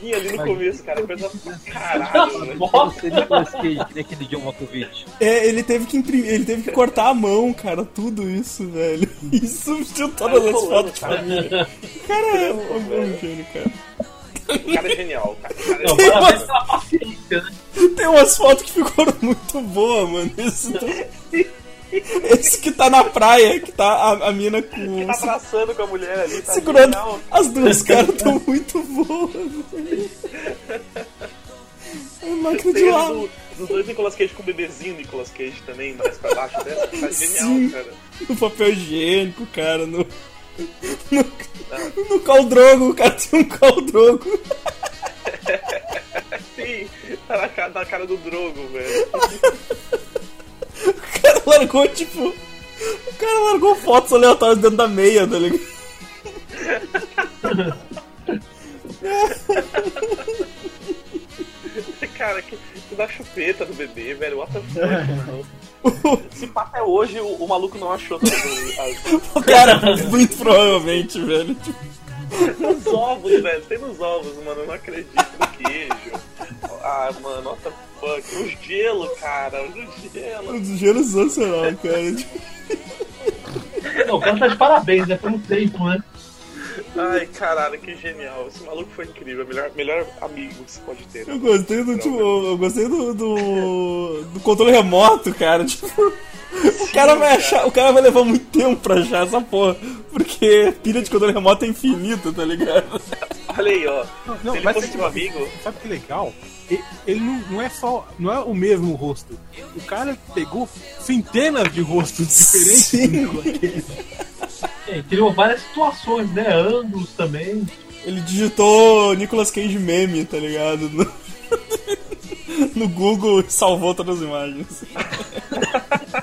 C: Sim, ali no começo, cara, coisa pra caralho, né?
I: Cage, que nem aquele John Malkovich.
A: É, ele teve que imprimir, ele teve que cortar a mão, cara, tudo isso, velho. E substituiu todas as fotos de família. O cara é um, um gênio, cara.
C: O cara é genial, cara. O cara é
D: parabéns pela paciência, né?
A: Tem umas fotos que ficaram muito boas, mano. Esse, esse que tá na praia, que tá a, a mina com.
C: Tá abraçando com a mulher ali, tá
A: segurando.
C: genial.
A: As duas caras tão muito boas. É máquina de
C: do, dos dois Nicolas Cage com o bebezinho Nicolas Cage também, mais pra baixo dessa, tá genial,
A: Sim.
C: cara.
A: No papel higiênico, cara, no. No, no caldrogo, o cara tem um caldrogo.
C: Sim, tá na cara, na cara do Drogo, velho.
A: O cara largou, tipo. O cara largou fotos aleatórias dentro da meia, tá ligado?
C: Cara, que, que da chupeta do bebê, velho. What the fuck, mano. Se pá até hoje o, o maluco não achou
A: O cara, muito provavelmente, velho. Tipo,
C: Nos ovos, velho. Tem nos ovos, mano. Eu não acredito no queijo. Ah, mano, what the fuck. O gelo, cara. O gelo.
A: um gelo sensacional, cara.
D: Não, o cara tá de parabéns, né? Pelo tempo, né?
C: Ai, caralho, que genial. Esse maluco foi incrível. Melhor, melhor amigo que você pode ter. né?
A: Eu gostei do, tipo, eu gostei do, do, do controle remoto, cara. Tipo, o cara vai achar, o cara vai levar muito tempo pra achar essa porra. Porque pilha de controle remoto é infinita, tá ligado?
C: Olha aí, ó.
E: Não,
C: Se ele
E: mas
C: fosse
E: tipo,
C: meu amigo,
E: Sabe que legal? Ele não, não é só. Não é o mesmo rosto. O cara pegou centenas de rostos diferentes.
A: Sim.
E: do Nicolas Cage.
D: É, criou várias situações, né? Ângulos também.
A: Ele digitou Nicolas Cage meme, tá ligado? No, no Google e salvou todas as imagens.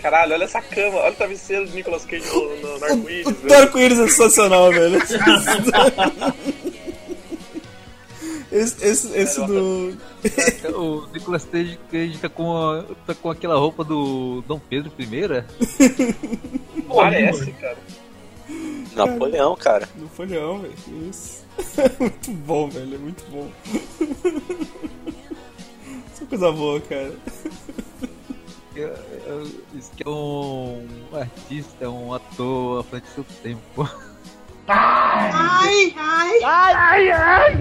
C: caralho, olha essa cama. Olha o travesseiro de Nicolas Cage no, no, no arco-íris,
A: O
C: velho.
A: arco-íris é sensacional, velho. Esse, esse, esse do.
I: O Nicolas Cage, Cage tá, com a- tá com aquela roupa do Dom Pedro I?
C: Parece, cara.
G: Napoleão, cara.
A: Do folhão, velho. Isso. muito bom, velho. É muito bom. Isso é coisa boa, cara.
I: Isso que é um artista, um ator à frente do seu tempo.
H: Ai, ai,
A: Ai, ai.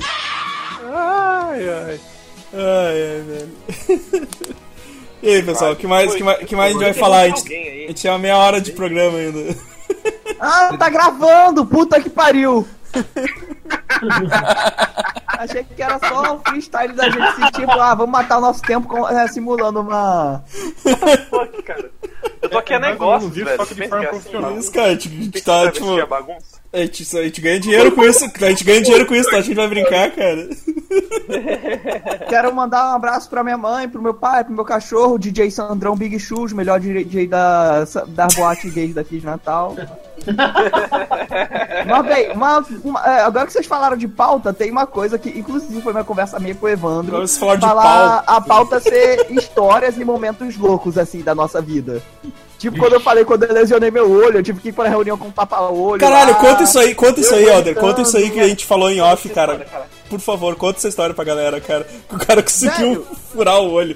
A: Ai, ai. Ai, ai, velho. E aí, pessoal, o que mais, que mais, que mais a gente vai falar? A gente, a gente tinha meia hora de programa ainda.
J: Ah, tá gravando! Puta que pariu! Achei que era só um freestyle da gente se tipo, ah, vamos matar o nosso tempo com- é, simulando uma.
C: Fuck, cara. Eu tô aqui a
E: É ou
C: negócio, velho.
E: só que de forma
C: é
E: profissional.
A: Isso, cara, a gente, tá, tipo.
C: A
A: gente, a gente ganha dinheiro com isso, a gente ganha dinheiro com isso, tá? A gente vai brincar, cara.
J: Quero mandar um abraço pra minha mãe, pro meu pai, pro meu cachorro, DJ Sandrão Big Shoes, melhor DJ da, da boate gays daqui de Natal. Mas bem, uma, uma- é, agora que vocês falaram de pauta, tem uma coisa que, inclusive, foi minha conversa minha com o Evandro.
A: Vocês falaram de
J: falar a pauta ser histórias e momentos loucos, assim, da nossa vida. Tipo, quando eu falei, quando eu lesionei meu olho, eu tive que ir pra reunião com o tapa-olho.
A: Caralho,
J: lá.
A: conta isso aí, conta isso aí,
J: Eu
A: Alder. Conta isso aí que a gente falou em off, cara.
C: Olha, cara.
A: Por favor, conta essa história pra galera, cara. Que o cara conseguiu
J: Sério?
A: furar o olho.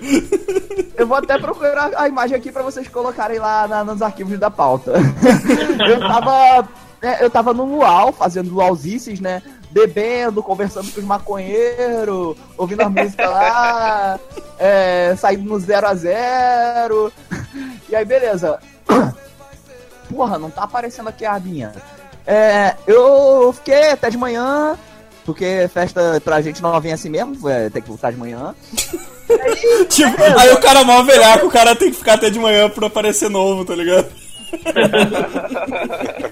J: Eu vou até procurar a imagem aqui pra vocês colocarem lá na- nos arquivos da pauta. eu tava. né, eu tava no luau, fazendo luauzices, né? Bebendo, conversando com os maconheiros, ouvindo as músicas lá, é, saindo no 0 a 0 E aí, beleza. Porra, não tá aparecendo aqui a abinha. É, eu fiquei até de manhã, porque festa pra gente novinha assim mesmo, é, tem que voltar de manhã.
A: Tipo, aí o cara mal velhaco, o cara tem que ficar até de manhã pra aparecer novo, tá ligado?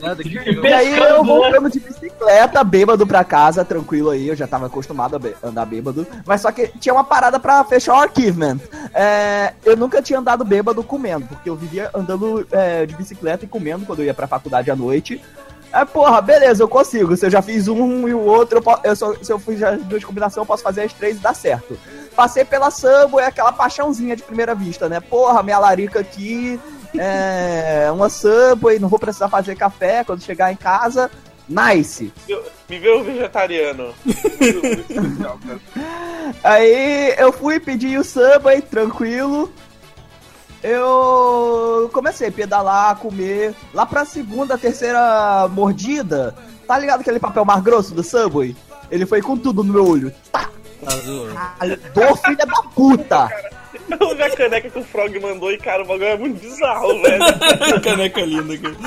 I: Nada que
J: E aí eu voltando de bicicleta, bêbado pra casa, tranquilo aí, eu já tava acostumado a andar bêbado. Mas só que tinha uma parada pra fechar o achievement. É, eu nunca tinha andado bêbado comendo, porque eu vivia andando é, de bicicleta e comendo quando eu ia pra faculdade à noite. É, porra, beleza, eu consigo. Se eu já fiz um e o outro, eu eu só- se eu fiz as duas combinações, eu posso fazer as três e dar certo. Passei pela Subway, aquela paixãozinha de primeira vista, né? Porra, minha larica aqui, é, uma Subway, não vou precisar fazer café quando chegar em casa. Nice.
C: Me vê o vegetariano.
J: Aí eu fui pedir o Subway, tranquilo. Eu comecei a pedalar, comer. Lá pra segunda, terceira mordida, tá ligado aquele papel mais grosso do Subway? Ele foi com tudo no meu olho. Tá, caralho, dor filha da puta!
C: Eu vi a caneca que o Frog mandou e, cara, o bagulho é muito bizarro, velho.
A: Caneca linda, cara.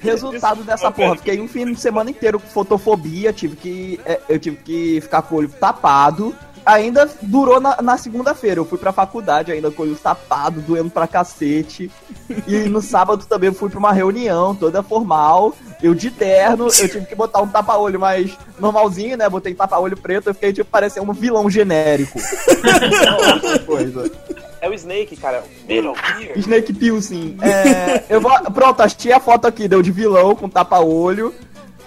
J: Resultado dessa porra, fiquei um fim de semana inteiro com fotofobia, tive que. é, eu tive que ficar com o olho tapado. Ainda durou na, na segunda-feira. Eu fui pra faculdade ainda com o olho tapado, doendo pra cacete. E no sábado também eu fui pra uma reunião toda formal. Eu de terno, eu tive que botar um tapa-olho mais normalzinho, né? Botei tapa-olho preto, eu fiquei tipo parecendo um vilão genérico. coisa.
C: É o Snake, cara. Gear.
J: Snake Pilsen. É, eu vou, pronto, achei a foto aqui, deu de vilão com tapa-olho.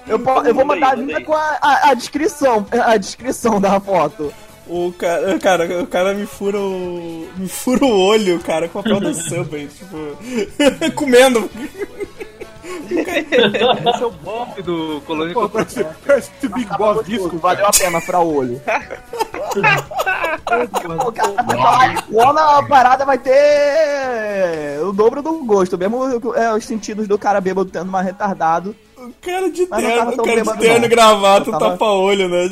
J: Eu, eu vou mandar ainda com a, a- a descrição, a descrição da foto.
A: O cara, cara, o cara me fura o. me fura o olho, cara, com o papel do Subway, tipo. comendo.
I: Esse é o bomb do Colônia
E: Pô, parece, parece o Big Boss Disco,
J: Valeu a pena furar o olho. "Quando a parada vai ter o dobro do gosto, mesmo é, os sentidos do cara bêbado tendo mais retardado.
A: O cara de terno, o cara de terno e gravata,
J: tava-
A: tapa-olho, né?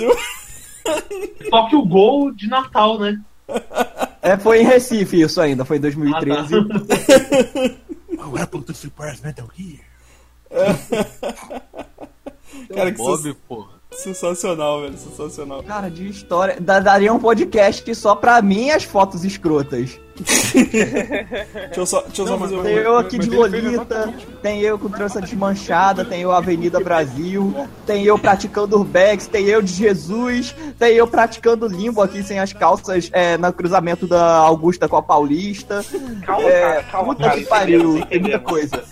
D: Só que o gol de Natal, né?
J: É, foi em Recife isso ainda, foi em 2013.
E: Oh, Apple to Surprise Metal Gear.
A: Cara, que
I: Bob,
A: sens-
I: porra.
A: sensacional, velho, sensacional.
J: Cara, de história. da- Daria um podcast só pra minhas fotos escrotas.
A: Deixa eu só, deixa eu só fazer
E: mas-
J: Tem eu aqui
E: mas
J: de Lolita, tem eu com trança desmanchada, tem eu Avenida Brasil, tem eu praticando urbex, tem eu de Jesus, tem eu praticando limbo aqui sem as calças é, no cruzamento da Augusta com a Paulista.
C: Calma,
J: É,
C: cara, calma,
J: puta
C: cara.
J: que
C: entendemos,
J: pariu, tem muita coisa.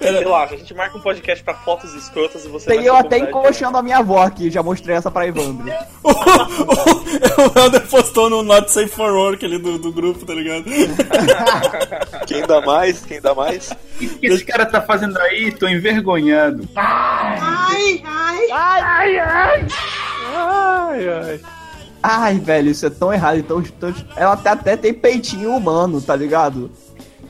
C: Relaxa, a gente marca um podcast pra fotos escrotas e você
J: Tem eu até encoxando a minha avó aqui, já mostrei essa pra Evandro.
A: o Helder postou no Not Safe for Work ali do, do grupo, tá ligado?
G: Quem dá mais? Quem dá mais?
F: O que esse cara tá fazendo aí? Tô envergonhado.
J: Ai, velho, isso é tão errado. Então, tão- ela até, até tem peitinho humano, tá ligado?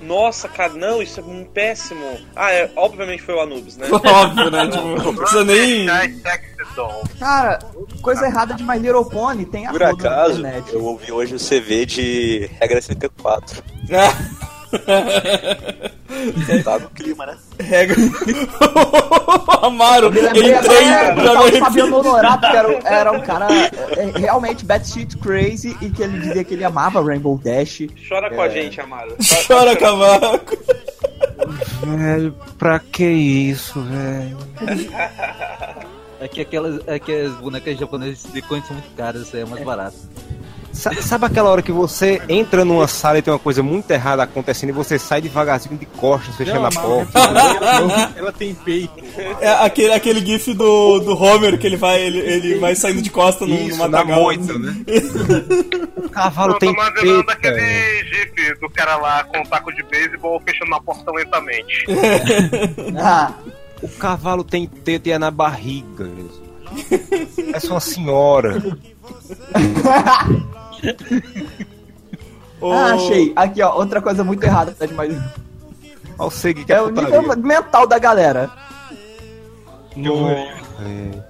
C: Nossa, cara, não, isso é um péssimo. Ah, é, obviamente foi o Anubis, né?
A: Óbvio, né? Tipo, não precisa nem.
J: Cara, coisa errada de My Little Pony tem a
G: Por acaso,
J: internet.
G: eu ouvi hoje o CV de Regra 34. Tá no clima, né?
A: Regra. Amaro,
J: Me
A: ele
J: agora
A: já vai-
J: Fabiano Honorato, que era, era um cara é, realmente batshit crazy e que ele dizia que ele amava Rainbow Dash.
C: Chora com a
J: É.
C: gente, Amaro.
A: Chora, cavaco.
K: Velho, pra que isso, velho?
I: É que aquelas, é que as bonecas japonesas de são muito caras, isso aí é mais barato.
K: Sa- Sabe aquela hora que você entra numa sala e tem uma coisa muito errada acontecendo e você sai devagarzinho de costas, fechando
E: Não,
K: a porta?
E: ela, ela tem peito.
A: É aquele, aquele gif do, do Homer que ele vai, ele, ele vai saindo de costa no, matagal.
K: moita, né? O cavalo
B: Eu tô
K: tem
B: imaginando
K: peito,
B: aquele jeep do cara lá com um taco de beisebol fechando a porta lentamente.
J: Ah,
K: O cavalo tem teta e é na barriga. Jesus. Essa é uma senhora.
A: Ô,
J: ah, achei. Aqui, ó, outra coisa muito errada tá demais.
K: Olha o Segui que
J: É
K: é
J: o nível mental da galera.
K: Nossa, velho.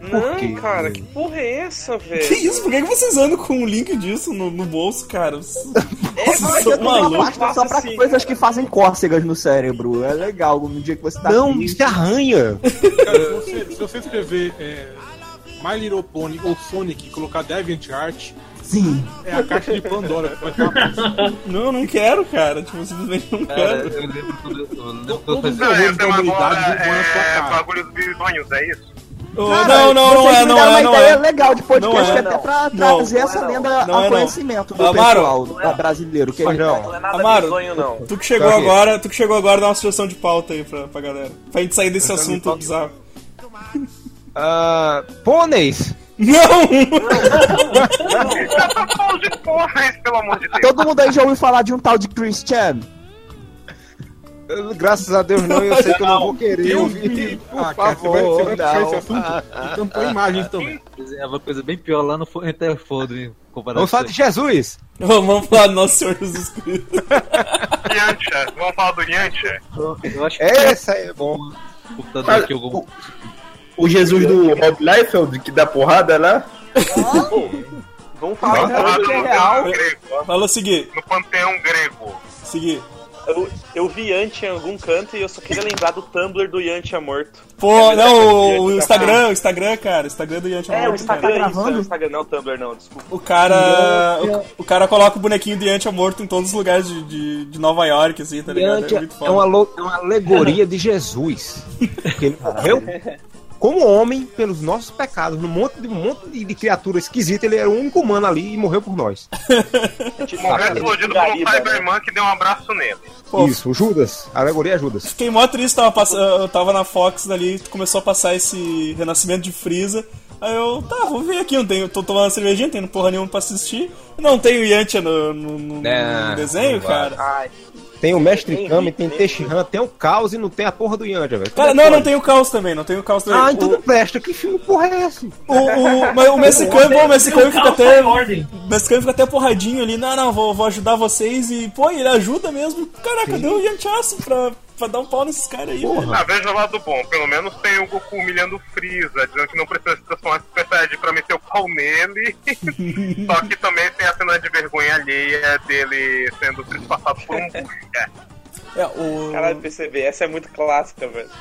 C: Não,
K: quê,
C: cara, que porra é essa,
A: Que
C: velho?
A: isso? Por que, que vocês andam com um link disso no, no bolso, cara? Vocês
C: É,
J: eu pasta só pra
C: assim.
J: coisas que fazem cócegas no cérebro. É legal, no dia que você tá
K: Não, isso arranha.
E: Cara, se você, se você escrever é, My Little Pony ou Sonic e colocar DeviantArt,
J: Sim.
E: É a caixa de Pandora.
A: Não, não quero, cara. Tipo, simplesmente não quero.
I: eu lembro quando eu, eu lembro
E: Todos
I: eu
E: os
I: fazia-
B: Não,
E: horrores
B: esse
E: da
B: tema
E: humanidade
B: agora
E: vão na sua
B: é
E: cara.
B: bagulho dos bizonhos, é isso?
A: Não, não, não é, não é, não é.
J: legal de podcast
A: Não é.
J: até pra
A: Não,
J: trazer
A: não
J: essa
C: é, não.
J: lenda
A: Não
J: ao
A: é, não.
J: conhecimento do
A: Amaro,
J: pessoal brasileiro. Que
K: não.
C: Não é nada
A: Amaro,
C: bizonho, não.
A: Tu que chegou
K: Tá
A: agora, tu que chegou agora, dá uma sugestão de pauta aí pra, pra galera. Pra gente sair desse assunto bizarro.
K: Ah, pôneis!
A: Não!
B: De porra, pelo amor de Deus.
J: Todo mundo aí já ouviu falar de um tal de Christian?
K: Eu, Graças a Deus não, eu sei que eu não vou querer
E: Deus
K: ouvir.
E: me-
K: Por
E: Ah, cara, você vai, você
K: favor,
E: esse
K: não.
E: assunto? Então põe imagens também.
I: É uma coisa bem pior lá no comparado
K: Vamos falar de Jesus.
A: Vamos falar do nosso Senhor Jesus Cristo.
B: Yantia, vamos falar do Yantia?
I: aí. Eu acho que
K: Essa é bom.
I: computador aqui algum.
F: O Jesus do Rob Liefeld, que dá porrada lá.
C: Vamos falar
B: Vamos falar do
J: é
B: panteão
J: real.
B: grego.
A: Fala o seguinte,
B: No panteão grego.
A: seguinte.
C: Eu, eu vi Yanti em algum canto e eu só queria lembrar do Tumblr do Yantia morto.
A: Pô,
C: É,
A: não, o,
C: Yantia
A: o Instagram, o Instagram, cara, o Instagram do Yanti
C: É, o
A: Morto,
C: Instagram,
A: cara.
J: Tá
C: isso, é
J: gravando?
C: o Instagram, não o Tumblr não, desculpa.
A: O cara. O, o cara coloca o bonequinho do Yantia morto em todos os lugares de, de, de Nova York, assim, tá ligado?
K: Diante
A: É muito
K: é uma, é uma alegoria de Jesus. Porque ele morreu como homem pelos nossos pecados. Num monte de, um monte de, de criatura esquisita, ele era o único humano ali e morreu por nós.
C: É
B: Morreu
C: aquele
B: explodido por um
C: Gariba, né?
B: Cyberman que deu um abraço nele.
A: Pô,
K: Isso, o Judas. A alegoria é Judas.
A: Fiquei mó triste, tava, pass... eu tava na Fox ali, começou a passar esse renascimento de Freeza. Aí eu, tá, vou ver aqui, não tenho, tô tomando uma cervejinha, não tenho porra nenhuma pra assistir. Não tem o Yantia no, no, no-
K: Não,
A: no desenho, cara.
C: Ai,
K: Tem o Mestre Kami, tem Teixeira, tem o Caos e não tem a porra do Yanja, velho.
A: Cara,
K: é
A: não, não tem o Caos também, não tem o Caos também.
K: Ah,
A: o,
K: então não presta. Que filme porra é esse?
A: o, o, mas o mexicano, pô, o mexicano fica
D: Calça
A: até. O mexicano fica até porradinho ali, não, não, vou, vou ajudar vocês e, pô, ele ajuda mesmo. Caraca, deu um Yantiaço pra, pra dar um pau nesses caras aí, velho.
B: Ah, veja o lado bom. Pelo menos tem o Goku humilhando o Freeza, dizendo que não precisa se transformar em Super Saiyajin pra meter o pau nele. Só que também tem a cena de vergonha alheia dele sendo trespassado por um bucha.
A: É, o.
C: Caralho, PCB, essa é muito clássica, velho.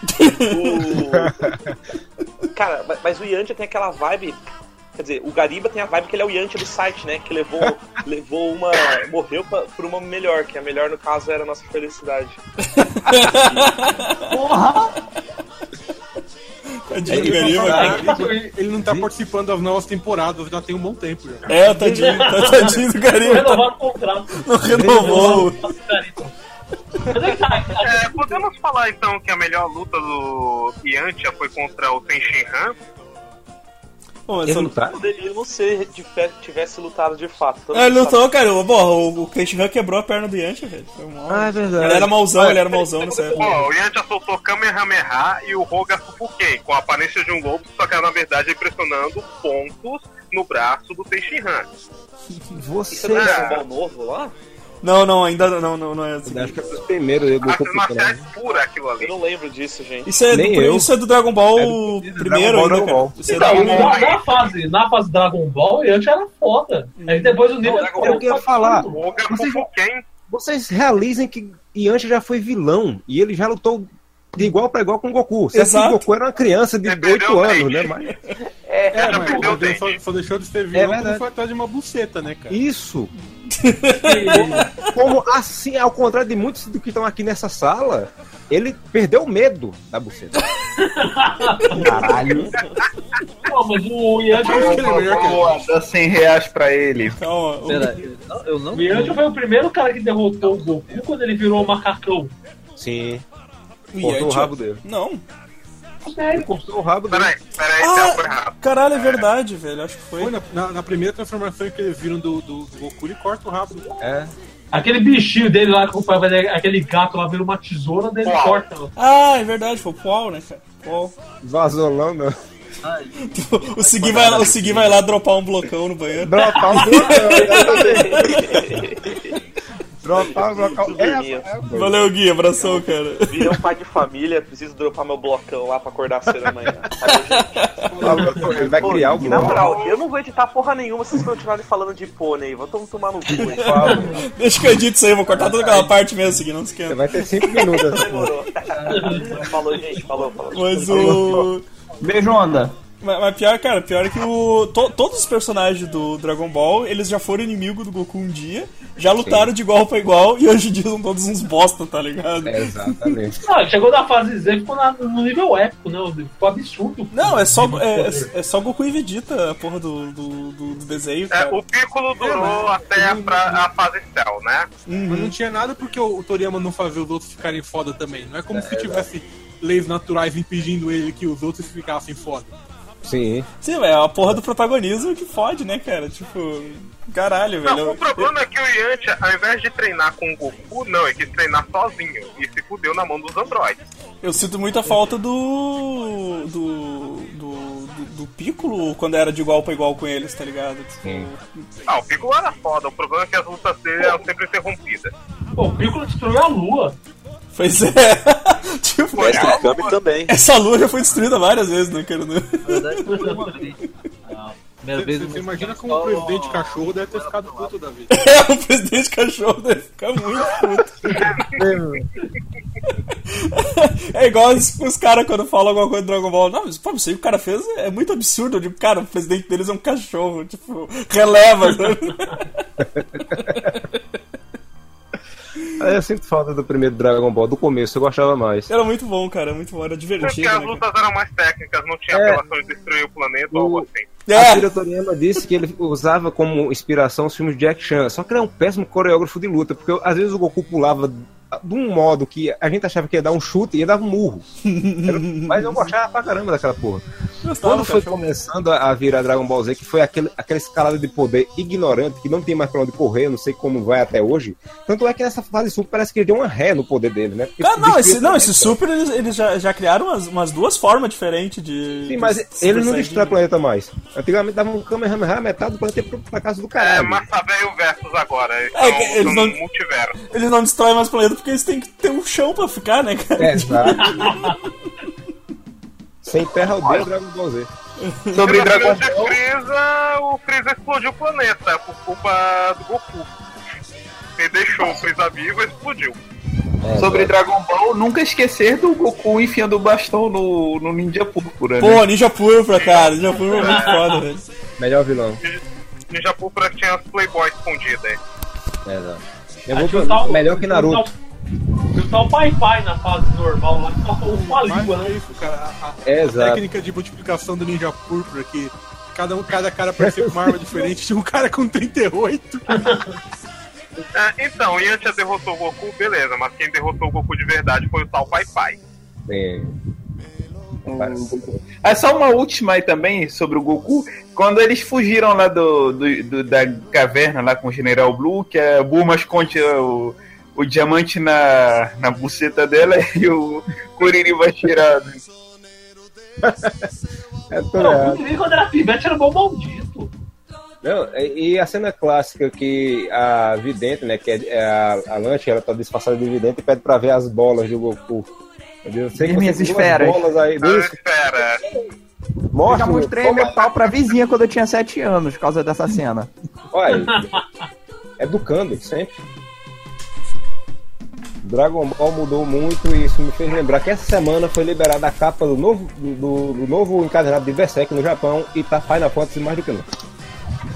C: O... Cara, ma- mas o Yantia tem aquela vibe. Quer dizer, o Gariba tem a vibe que ele é o Yantia do site, né? Que levou, levou uma. morreu pra, por uma melhor, que a melhor no caso era a nossa felicidade.
J: Porra!
A: Tadinho do Gariba, cara.
E: Ele, ele não tá participando das novas temporadas, já tem um bom tempo já.
A: É, tadinho, tá- tadinho do Gariba. tá-
D: Renovar o contrato.
A: Não renovou.
D: É tá,
B: É, podemos falar então que a melhor luta do Yantia foi contra o Tenshinhan?
A: Pô, mas
K: Ele
A: só-
K: não tá?
C: Poderia não ser de fe- tivesse lutado de fato. Todo
A: É, ele lutou, cara. o- Porra, o, o Tenshinhan quebrou a perna do Yantia, velho. Foi mal.
K: Ah, é verdade.
A: Ele era mauzão, ele era mauzão nessa época.
B: Ó, o Yantia soltou Kamehameha e o Roga Sufuken, com a aparência de um lobo, só que era, na verdade impressionando pontos no braço do Tenshinhan.
C: Você
K: Você.
C: não é um bom novo lá?
A: Não, não, ainda não, não, não é assim.
K: Acho que é os primeiros eu Goku
B: marciais
K: pequeno.
B: pura aquilo
C: Eu
B: ali.
C: não lembro disso, gente.
A: Isso é, do,
K: Nem eu.
A: isso é do Dragon Ball
K: É do- do
A: primeiro
K: Dragon Ball,
A: ainda,
K: Dragon
A: cara.
K: Ball.
A: Isso é
D: Então,
A: Dragon Ball.
D: na, na fase, na fase Dragon Ball, o Yantia era foda. Aí depois o nível.
C: Dragon
K: É o que eu ia falar. Vocês- Vocês realizem que Yantia já foi vilão e ele já lutou de igual pra igual com o Goku. Certo que
A: Exato.
K: o Goku era uma criança de
B: É,
K: 8
B: perdeu
K: anos, né? Mas
B: é,
E: É, mas
B: o
E: só, só deixou de ser
K: É
E: vilão
K: verdade.
E: quando foi atrás de uma buceta, né, cara?
K: isso. Como assim, ao contrário de muitos do que estão aqui nessa sala, ele perdeu o medo da buceta.
J: Caralho.
D: Pô, mas o
F: Boa, dá 100 reais pra ele.
A: Calma. o-
I: Pera, eu não- eu não.
D: o foi o primeiro cara que derrotou o Goku quando ele virou o macacão.
K: Sim. Cortou o rabo dele.
A: Não.
D: Sério?
K: Cortou o rabo dele.
B: Peraí, peraí,
A: Ah,
B: tempo errado.
A: caralho, é verdade, velho. Acho que foi.
E: Foi na, na- na primeira transformação que eles viram do, do, do Goku, ele corta o rabo.
K: É.
D: Aquele bichinho dele lá, dar- aquele gato lá vira uma tesoura, dele
B: Uau.
D: corta.
A: Ah, é verdade, foi o Paul, né, cara? Paul.
K: Vazolão, não.
A: O Segui vai, lá- o Segui vai lá dropar um blocão no banheiro.
K: Dropar o blocão. Dropar o blocão. É, é,
A: Valeu, Gui, abração, cara.
C: Virei um pai de família, preciso dropar meu blocão lá pra acordar cedo amanhã.
K: Ele vai
C: Pô,
K: criar o
C: e na
K: bloco.
C: moral, eu não vou editar porra nenhuma se vocês continuarem falando de pônei. Vou tom- tomar no cu.
A: Deixa que eu edito isso aí, eu vou cortar toda aquela parte mesmo, Segui, não
K: Você
A: esquenta.
K: vai ter 5 minutos.
C: falou, gente. Falou, falou.
A: Mas o.
J: Beijo, onda.
A: Mas, mas pior, cara, pior é que o, to- todos os personagens do Dragon Ball, eles já foram inimigo do Goku um dia, já lutaram de igual pra igual e hoje em dia são todos uns bosta, tá ligado?
K: É, exatamente.
D: Ah, chegou na fase Z e ficou na- no nível épico, né? Ficou absurdo.
A: Não, é só, é,
D: Poder.
A: é só Goku e Vegeta, a porra do, do, do- do desenho,
B: É,
A: cara.
B: o Piccolo durou até a, pra- a fase Cell, né?
E: Mas não tinha nada porque o, o Toriyama não fazia os outros ficarem foda também. Não é como se tivesse leis naturais impedindo ele que os outros ficassem foda.
K: Sim.
A: Sim, é a porra do protagonismo que fode, né, cara? Tipo, caralho, velho.
B: Não, o problema é que o Yantia, ao invés de treinar com o Goku, não, ele quis treinar sozinho. E se fudeu na mão dos androides.
A: Eu sinto muita falta do. do. do, do, do Piccolo quando era de igual pra igual com eles, tá ligado? Tipo,
B: Ah, o Piccolo era foda. O problema é que as lutas dele eram sempre interrompidas.
D: Pô, o Piccolo destruiu a lua.
A: Pois é. tipo,
G: Mestre Kami também.
A: essa lua já foi destruída várias vezes, né, cara?
I: Verdade, foi uma vez. Não, primeira
E: Você,
I: vez
E: você
I: eu-
E: imagina como o presidente cachorro deve ter ficado puto da vida.
A: É, o presidente cachorro deve ficar muito puto. É igual os, caras quando falam alguma coisa do Dragon Ball. Não, mas pô, isso aí que o cara fez é muito absurdo. Eu digo, cara, o presidente deles é um cachorro. Tipo, releva. né?
K: Ah, Eu sinto falta do primeiro Dragon Ball, do começo, eu gostava mais.
A: Era muito bom, cara. Muito bom. Era
B: Porque
A: divertido.
B: as
A: Né,
B: lutas eram mais técnicas, não tinha
K: É.
B: apelação de destruir o planeta ou algo assim.
A: cara?
K: Akira Toriyama disse que ele usava como inspiração os filmes de Jack Chan, só que ele é um péssimo coreógrafo de luta, porque às vezes o Goku pulava de um modo que a gente achava que ia dar um chute e ia dar um murro. Era- Mas eu gostava pra caramba daquela porra.
A: Gostava,
K: Quando foi
A: cachorro.
K: começando a a virar Dragon Ball Z, que foi aquele, aquela escalada de poder ignorante, que não tem mais pra onde correr, eu não sei como vai até hoje. Tanto é que nessa fase super parece que ele deu uma ré no poder dele, né? Porque
A: Cara, não, esse, não, esse Super eles, eles já, já criaram umas, umas duas formas diferentes de.
K: Sim, mas
A: de
K: ele
A: Super
K: não destrói o planeta mais. Antigamente dava um Kamehameha, metade do planeta pra- pra casa do
B: É,
K: caralho.
B: Massa Velho versus agora. Eles
A: É, eles não-
B: multiverso.
A: Eles não destroem mais o planeta porque eles têm que ter um chão pra ficar, né, cara?
K: É, exato. Sem terra odeia Dragon Ball Z.
F: Sobre Dragon
B: de
F: Ball.
B: Freeza, o Freeza explodiu o planeta por culpa do Goku. Ele deixou o Freeza vivo e explodiu.
F: Sobre Dragon Ball, nunca esquecer do Goku enfiando o bastão no, no Ninja Púrpura,
A: Pô,
F: né?
A: Ninja Purpura, cara. Ninja Purpura é muito foda, velho.
K: Melhor vilão.
B: Ninja Púrpura tinha as Playboys escondidas.
K: É, exato.
D: Ah,
K: Eu vou pra- melhor que Naruto.
D: Tinha o tal Pai Pai na fase normal lá, passou uma
E: Mas
D: língua,
E: é
D: né?
E: isso, cara. A, a
K: É, exato.
E: técnica de multiplicação do Ninja Púrpura, que cada, um, cada cara parecia com uma arma diferente. Tinha um cara com 38.
B: É, então, o Yantia derrotou o Goku, beleza, mas quem derrotou o Goku de verdade foi o tal Pai Pai.
K: É.
F: Ah, só uma última aí também sobre o Goku. Quando eles fugiram lá do, do- do- da caverna lá com o General Blue, que a Bulma esconde o, o diamante na, na buceta dela e o Kuririn cheirado.
K: É tudo
D: Não, o Kuririn, quando era pivete era bom maldito.
K: Não, e e a cena clássica que a vidente, né, que é a, a Lanche, ela tá disfarçada de vidente e pede pra ver as bolas do Goku. Eu sei que
J: minhas esferas.
K: bolas aí,
B: Ah,
K: duas,
B: espera.
J: Eu
K: mostra,
J: já mostrei meu pau pra vizinha quando eu tinha 7 anos, por causa dessa cena.
K: Olha, educando, sempre. Dragon Ball mudou muito e isso me fez lembrar que essa semana foi liberada a capa do novo, do, do novo encadernado de Berserk no Japão e tá Final Fantasy mais do que nunca.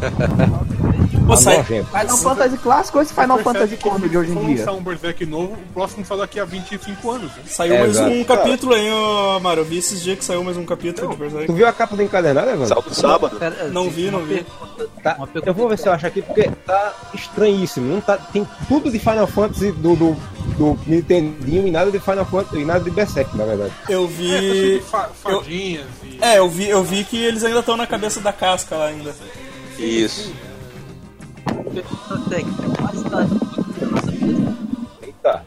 A: Pô,
K: Tá
A: sai.
J: Final Fantasy clássico ou esse Final Fantasy corno de hoje em
E: Vamos
J: dia?
E: lançar um Berserk novo, o próximo só daqui a 25 anos. Né?
A: saiu
K: É,
A: mais
K: exato.
A: um capítulo aí, ô Mário. Eu vi esses dias que saiu mais um capítulo de
K: Tu
A: Berserk.
K: viu a capa do encadernado, Evandro?
G: Sábado, sábado.
I: Pera,
A: Não vi, não vi.
K: Tá, eu vou ver se eu acho aqui, porque tá estranhíssimo. Não tá, tem tudo de Final Fantasy do, do, do Nintendinho e nada de Final Fantasy e nada de Berserk, na verdade.
A: Eu
E: É, tá
A: vi.
E: de fa- fadinhas e.
A: É, eu vi, eu vi que eles ainda estão na cabeça da casca lá ainda.
G: Isso.
K: Eita.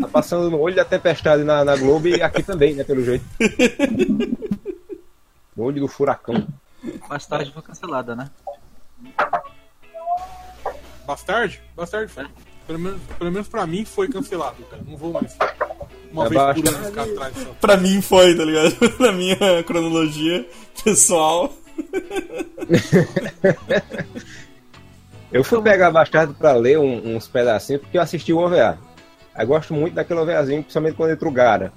K: Tá passando no olho da tempestade na, na Globo e aqui também, né, pelo jeito. No olho do furacão.
I: mais tarde foi cancelada, né?
E: Bastard? Bastard foi. Pelo menos, pelo menos pra mim foi cancelado, cara. Não vou mais. Uma
K: É
E: vez por
K: Bastard.
E: ano ficar atrás. Só.
A: Pra mim foi, tá ligado? Na minha cronologia pessoal.
K: Eu fui pegar Bastardo pra ler um- uns pedacinhos porque eu assisti o OVA. Aí gosto muito daquele OVAzinho, principalmente quando entra o Gara.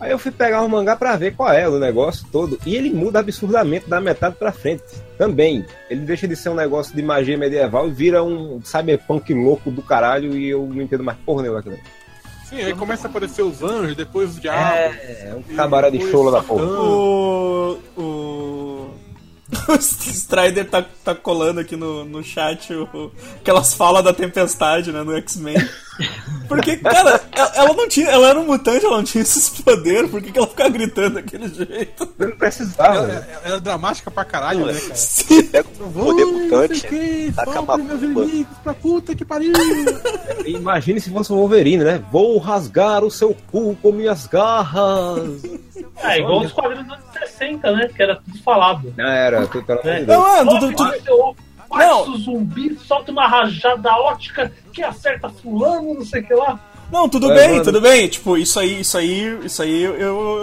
K: Aí eu fui pegar o mangá pra ver qual é o negócio todo. E ele muda absurdamente da metade pra frente. Também. Ele deixa de ser um negócio de magia medieval e vira um cyberpunk louco do caralho e eu não entendo mais porra nenhuma aquilo.
E: Sim, aí começa a aparecer os anjos, depois os diabos.
K: É, um cabaré de chola da porra.
A: O. O. O Strider tá, tá colando aqui no, no chat o- aquelas falas da tempestade, né, no X-Men. Porque, cara, ela, não tinha. Ela era um mutante, ela não tinha esses poderes, por que, que ela ficava gritando daquele jeito?
K: Eu não precisava.
E: Ela,
K: né?
E: ela é dramática pra caralho, né, cara?
A: Sim.
G: Pega o poder
E: Oi,
G: mutante,
E: que,
G: taca
E: solta
G: uma
E: meus
G: bomba.
E: inimigos pra puta que pariu.
K: Imagine se fosse o Wolverine, né? Vou rasgar o seu cu com minhas garras.
D: É, igual os quadrinhos dos anos 60, né? Que era tudo falado.
K: Não era, tu, pelo amor de Deus.
A: Não, é, tudo, tudo,
D: seu
A: Não.
D: falso zumbi solta uma rajada ótica que acerta fulano, não sei o que lá.
A: Não, tudo
K: É,
A: bem,
K: mano.
A: tudo bem. Tipo, isso aí, isso aí, isso aí eu,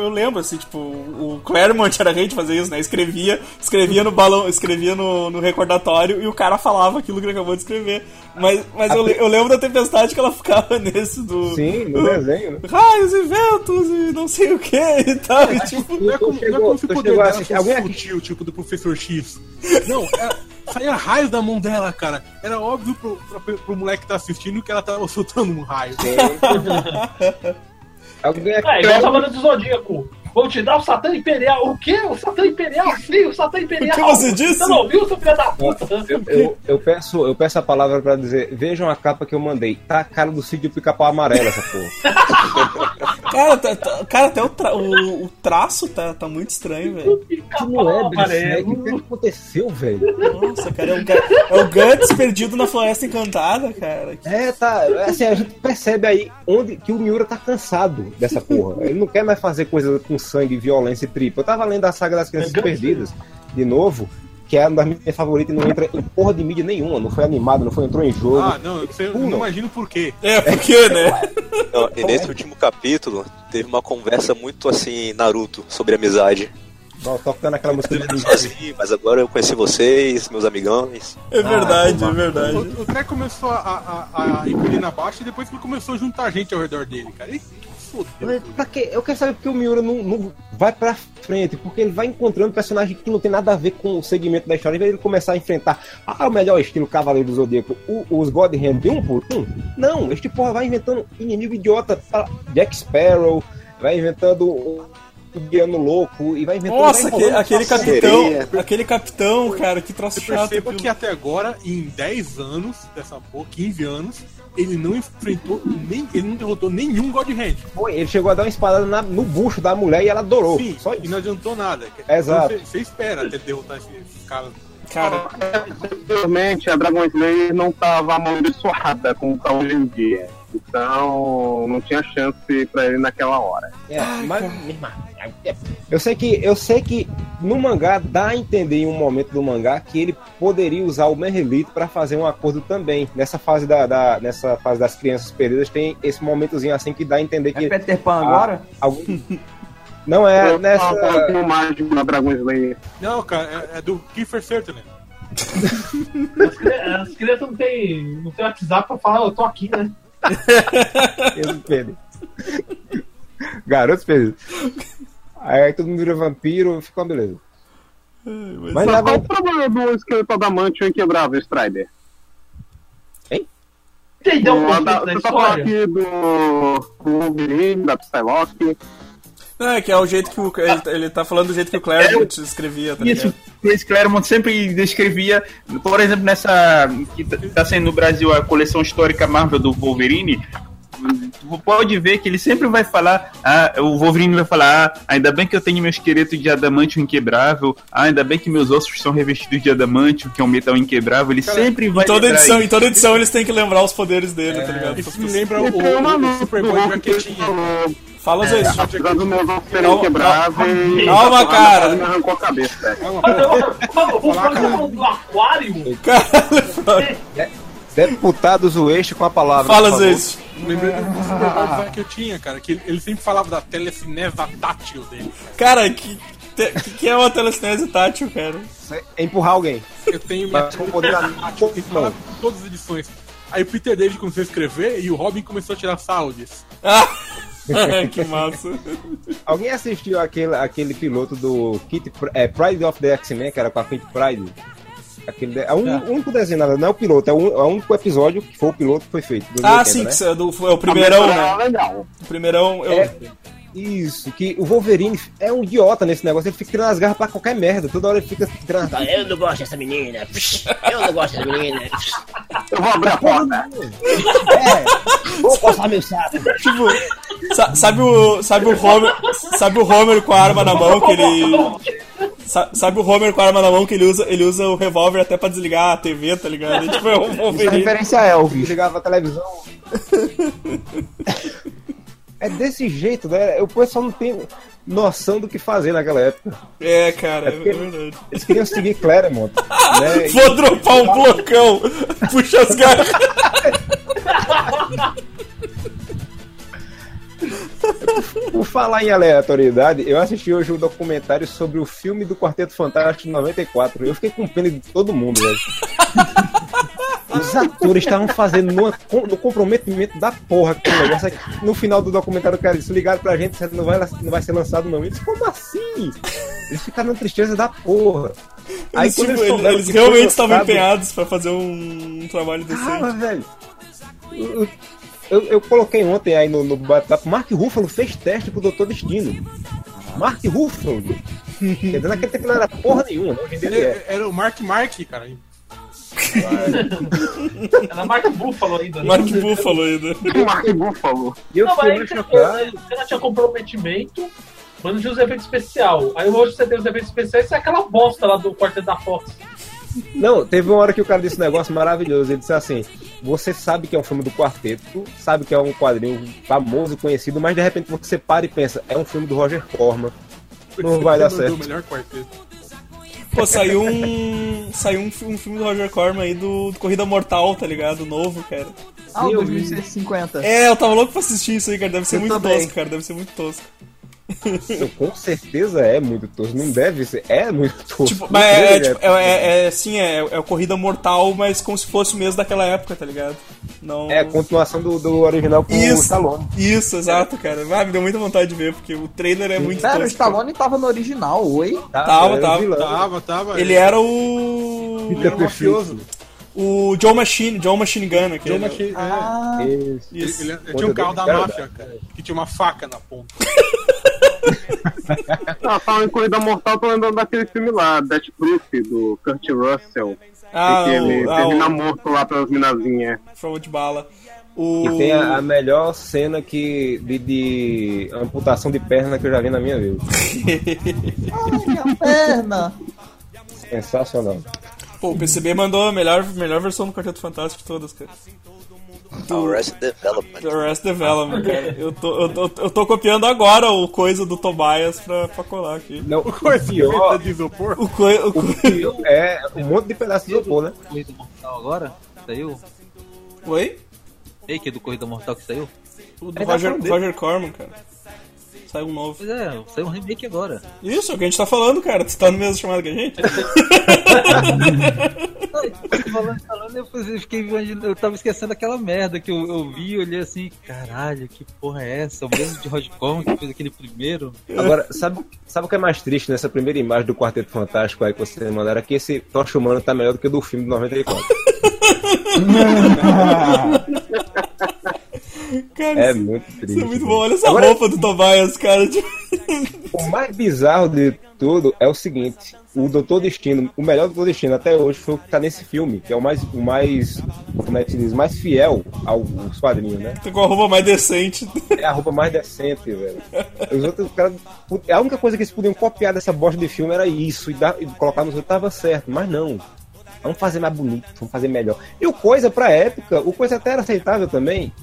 A: eu lembro, assim, tipo, o Claremont era rei de fazer isso, né? Escrevia, escrevia no balão, escrevia no, no recordatório e o cara falava aquilo que ele acabou de escrever. Mas, mas eu, eu lembro da tempestade que ela ficava nesse do.
K: Sim, no desenho, né?
A: Raios e ventos e não sei o que e tal. E, tipo,
E: Não é como, não é como se o poder
K: chegou a
E: dela fosse
K: alguém
E: sutil, tipo do Professor X. Não, é, saía raios da mão dela, cara. Era óbvio pro, pro, pro moleque que tá assistindo que ela tava soltando um raio.
K: Alguém aqui
D: É, igual Cavaleiro do Zodíaco. Vou te dar o Satã Imperial. O quê? O Satã Imperial? Sim, o Satã Imperial.
A: O que você disse?
D: Você não ouviu, seu filho da puta?
K: Eu, eu, eu peço, eu peço a palavra pra dizer, vejam a capa que eu mandei. Tá a cara do Cid Pica-Pau amarelo essa porra.
A: cara, tá- tá- cara, até o, tra- o, o traço tá, tá muito estranho, velho.
K: Não é, Brissec?
D: amarelo.
K: O que aconteceu, velho?
A: Nossa, cara, é o, é o Guts perdido na Floresta Encantada, cara.
K: É, tá. Assim, a gente percebe aí onde que o Miura tá cansado dessa porra. Ele não quer mais fazer coisa com sangue, violência e tripa. Eu tava lendo a saga das crianças perdidas de novo, que é uma das minhas favoritas e não entra em porra de mídia nenhuma. Não foi animado, não foi, entrou em jogo.
E: Ah, não, eu não imagino por quê.
A: É, porque, né?
G: Não, e nesse último capítulo, teve uma conversa muito assim, Naruto, sobre amizade.
K: Ó, tocando aquela música
G: Eu era sozinho, mas agora eu conheci vocês, meus amigões.
A: É verdade, é verdade.
E: O, o Trek começou a, a, a ir na baixa e depois que ele começou a juntar gente ao redor dele, cara. E fodeu.
K: Mas Pra quê? Eu quero saber porque o Miura não, não vai pra frente, porque ele vai encontrando personagens que não tem nada a ver com o segmento da história, em vez de ele começar a enfrentar ah, o melhor estilo Cavaleiro do Zodíaco, o- os God Hand de um por um. Não, este porra vai inventando inimigo idiota, tá? Jack Sparrow, vai inventando o o Guiano Louco e vai inventando.
A: Nossa,
K: vai
A: aquele,
K: enrolando
A: aquele capitão,
G: sereia.
A: aquele capitão, cara, que troço
E: Você
A: chato.
E: perceba que até agora, em 10 anos dessa porra, 15 anos, ele não enfrentou nem. Ele não derrotou nenhum God Hand.
K: Foi, Ele chegou a dar uma espadada na- no bucho da mulher e ela adorou.
E: Sim,
K: Só
E: e
K: isso.
E: não adiantou nada.
K: Exato.
E: Você, você espera até derrotar esse, esse cara.
A: Cara,
B: Infelizmente, a Dragon Slayer não tava amaldiçoada como tá hoje em dia. Então, não tinha chance pra ele naquela hora.
K: É, mas, irmão, eu sei que eu sei que no mangá dá a entender em um momento do mangá que ele poderia usar o Merlito para fazer um acordo também. Nessa fase da, da- nessa fase das crianças perdidas tem esse momentozinho assim que dá a entender que
J: É Peter Pan
K: Ah,
J: agora?
K: algum- não é
B: Eu
K: nessa
B: pouquinho mágico na Dragon Slayer.
E: Não, cara, é, é do Kiefer Sutherland.
D: As crianças não tem, não tem WhatsApp pra falar, eu tô aqui, né?
K: Eles perdem. Garotos perdidos. Aí todo mundo vira vampiro, fica uma beleza. Mas
B: Mas qual o problema do esqueleto adamante inquebrável, Strider?
D: Um
B: O
D: pouco
B: Ada-
D: da
B: Você tá falando aqui do, do Wolverine, da Psylocke.
A: Não, é que é o jeito que o. Ele, ele tá falando do jeito que o Claremont escrevia, tá
F: Isso,
A: ligado?
F: Chris Claremont sempre descrevia, por exemplo, nessa que tá- saindo no Brasil a coleção histórica Marvel do Wolverine, pode ver que ele sempre vai falar, ah, o Wolverine vai falar, ah, ainda bem que eu tenho meu esqueleto de adamantio inquebrável, ah, ainda bem que meus ossos são revestidos de adamantio, que é um metal inquebrável, ele sempre vai
A: Em toda,
F: lembrar
A: edição,
F: isso.
A: em toda edição eles têm que lembrar os poderes dele, tá ligado?
E: Isso me lembra o,
B: E
E: o, o Superboy
B: do que falou,
A: Fala às vezes.
B: Apesar dos meus ossos serem
A: Calma, cara.
B: me arrancou a cabeça.
D: Ô, O tá falando do aquário?
K: deputados o eixo com a palavra.
A: Fala vezes.
E: Lembrei do que eu tinha, cara, que ele, sempre falava da telecinese tátil dele.
A: Cara, que, te- que, que é uma telecinese tátil, cara?
K: É empurrar alguém.
E: Eu tenho minha
K: da-
E: tátil, falava em todas as edições. Aí o Peter David começou a escrever e o Robin começou a tirar disso.
A: Ah, que massa.
K: Alguém assistiu aquele, aquele piloto do Kit, é, Pride of the X-Men, que era com a Kit Pride? Aquele, de- é um, o único desenho, nada, não é o piloto, é, um, é o único episódio que foi o piloto que foi feito.
A: Ah,
K: 80,
A: sim,
K: né?
A: é, do, é o primeirão,
F: Ah,
A: né?
F: legal.
A: O primeirão. Eu,
K: É, isso, que o Wolverine é um idiota nesse negócio, ele fica tirando as garras pra qualquer merda, toda hora ele fica tirando as.
L: Eu não gosto dessa menina. Eu não gosto dessa menina.
F: Eu vou abrir a porta.
K: É,
L: Vou coçar meu saco.
A: Tipo, sa- sabe o. Sabe o Homer. Sabe o Homer com a arma na mão que ele. Sa- Sabe o Homer com a arma na mão que ele usa, ele usa o revólver até pra desligar a TV, tá ligado? E, tipo, é um
J: Isso é referência a Elvis.
K: ligava a televisão. É desse jeito, né? O pessoal não tem noção do que fazer naquela época.
A: É, cara, é,
K: porque-
A: verdade.
K: Eles queriam seguir Claremont. né? E-
A: Vou dropar um blocão! Puxa as garras!
K: Por falar em aleatoriedade, eu assisti hoje um documentário sobre o filme do Quarteto Fantástico de 94. Eu fiquei com pena de todo mundo, velho. Os atores estavam fazendo com- no comprometimento da porra aquele negócio. Aí, No final do documentário, o cara disse: ligaram pra gente, não vai, não vai ser lançado, não. Eles, como assim? Eles ficaram na tristeza da porra.
A: Eles,
K: quando
A: tipo, eles, eles realmente estavam empenhados pra fazer um, um trabalho decente.
K: velho. Eu, eu, eu coloquei ontem aí no, no bate-papo, Mark Ruffalo fez teste pro Doutor Destino. Mark Ruffalo. Quer dizer, naquele tempo não era porra nenhuma, né?
E: Ele
K: ele é.
E: era o Mark Mark, cara.
D: Era Mark Buffalo ainda. né?
A: Mark Buffalo ainda.
F: O Mark Buffalo.
K: E eu
D: Não, mas
K: mais
D: aí
K: chocado.
D: o cara tinha comprometimento, mas não tinha os efeitos especiais. Aí hoje você tem os efeitos especiais e é aquela bosta lá do quarteto da Fox.
K: Não, teve uma hora que o cara disse um negócio maravilhoso. Ele disse assim: Você sabe que é um filme do quarteto, sabe que é um quadrinho famoso, conhecido, mas de repente você para e pensa: É um filme do Roger Corman. Não vai dar certo.
E: O melhor quarteto.
A: Pô, saiu um. Saiu um, um filme do Roger Corman aí do, do Corrida Mortal, tá ligado? Novo, cara.
J: Ah, o
K: Eu vi.
J: 2150.
A: É, eu tava louco pra assistir isso aí, cara. Deve ser
J: Eu
A: muito
J: também.
A: tosco, cara. Deve ser muito tosco.
K: Com certeza é muito tosco. Não deve ser. É muito tosco.
A: Tipo, mas é, é, tipo, é, é, é, assim, é, é o Corrida Mortal, mas como se fosse mesmo daquela época, tá ligado? Não...
K: É a continuação do, do original com o
A: Isso,
K: Stallone.
A: isso, exato, cara. Ah, me deu muita vontade de ver, porque o trailer é muito
J: Pera, o. Stallone tava no original, oi?
A: Tava, tava.
K: vilão.
E: Tava, tava.
A: Ele era o.
K: Peter
E: Ele era mafioso.
A: O Joe Machine, Joe Machine Gun, aquele.
E: John Machine- é.
J: Ah,
K: Isso.
E: Ele,
A: Isso.
E: ele- ele tinha um carro da
K: Cara,
E: máfia, cara, que tinha uma faca na ponta.
F: Ah, falando em Corrida Mortal, tô lembrando daquele filme lá, Death Proof, do Kurt Russell.
A: Ah,
F: que ele
A: o, ah,
F: termina
A: o
F: morto lá pelas minazinhas.
A: Prova de bala. O...
K: E tem a, a melhor cena que, de, de amputação de perna que eu já vi na minha vida.
J: ai, minha perna.
K: Sensacional.
A: Pô, o PCB mandou a melhor, melhor versão do Quarteto Fantástico de todas, cara.
G: Arrested Development.
A: Do Arrest Development, cara. Eu tô, eu, tô, eu tô copiando agora o coisa do Tobias pra, pra colar aqui.
K: Não, o
E: Coisinha
K: pior,
E: de isopor.
A: O, coi, o, coi-
K: é um monte de pedaço de isopor, né?
I: Corrida Mortal agora? Saiu?
A: Oi?
I: Ei, que é do Corrida Mortal que saiu?
A: O do
K: É
A: Roger. Roger Corman, cara. Saiu um novo.
I: Pois é, saiu um remake agora.
A: Isso, é o que a gente tá falando, cara. Tu tá no mesmo chamado que a gente?
I: falando, falando, eu fiquei imaginando, eu tava esquecendo aquela merda que eu, eu vi, eu olhei assim, caralho, que porra é essa? O mesmo de Corman que fez aquele primeiro.
K: Agora, sabe, sabe o que é mais triste nessa primeira imagem do Quarteto Fantástico aí que você mandaram? É que esse Tocha Humano tá melhor do que o do filme de 94.
A: Cara,
K: É
A: isso,
K: muito triste.
A: isso é muito bom. Olha essa
K: Agora-
A: roupa do Tobias, cara. Tipo,
K: O mais bizarro de tudo é o seguinte: o Doutor Destino, o melhor Doutor Destino até hoje foi o que tá nesse filme, que é o mais, o mais, como é que se diz, mais fiel ao- aos quadrinhos, né?
A: Tá com a roupa mais decente.
K: É a roupa mais decente, velho. Os outros caras. A única coisa que eles podiam copiar dessa bosta de filme era isso, e, dar, e colocar nos outros tava certo, mas não. Vamos fazer mais bonito, vamos fazer melhor. E o Coisa, pra época, o Coisa até era aceitável também.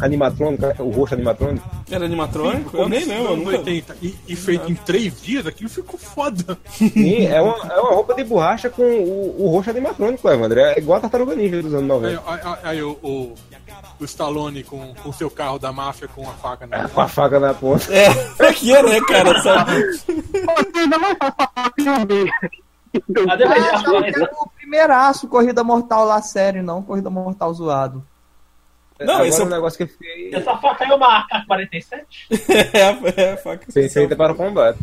K: Animatrônico, o rosto animatrônico.
A: Era animatrônico? Eu nem lembro, eu
E: Anos
A: nunca...
E: 80. E, e feito em três dias, aquilo ficou foda.
K: Sim, é uma, é uma roupa de borracha com o, o rosto animatrônico, Evandro. É igual a Tartaruga Ninja dos anos
E: Aí,
K: 90.
E: aí- aí o, o, o Stallone com o seu carro da máfia com a faca na
K: Com a faca na ponta.
A: É, aqui é, né, cara? Sabe?
J: Ah, eu quero o primeiraço, Corrida Mortal lá série, não Corrida Mortal zoado.
A: Não,
K: Agora
A: esse é
K: um
A: o-
K: negócio que eu fiquei
D: Essa faca é uma AK-47?
A: é, é, faca
K: feita para o combate.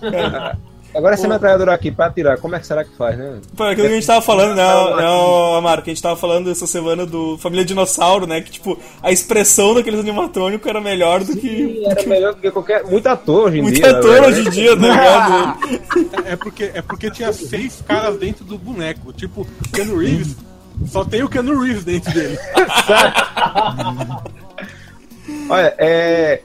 K: Agora essa metralhadora aqui pra atirar, como é que será que faz, né?
A: Pô, aquilo que a gente tava falando, né, né, Amaro, que a gente tava falando essa semana do Família Dinossauro, né, que, tipo, a expressão daqueles animatrônicos era melhor do que...
K: Era melhor do que qualquer. Muito ator hoje em
A: Muito
K: dia. né,
A: ator
K: velho?
A: hoje em dia, tá ligado?
E: É porque, é porque tinha seis caras dentro do boneco. Tipo, o Keanu Reeves. Só tem o Keanu Reeves dentro dele.
K: Olha, é.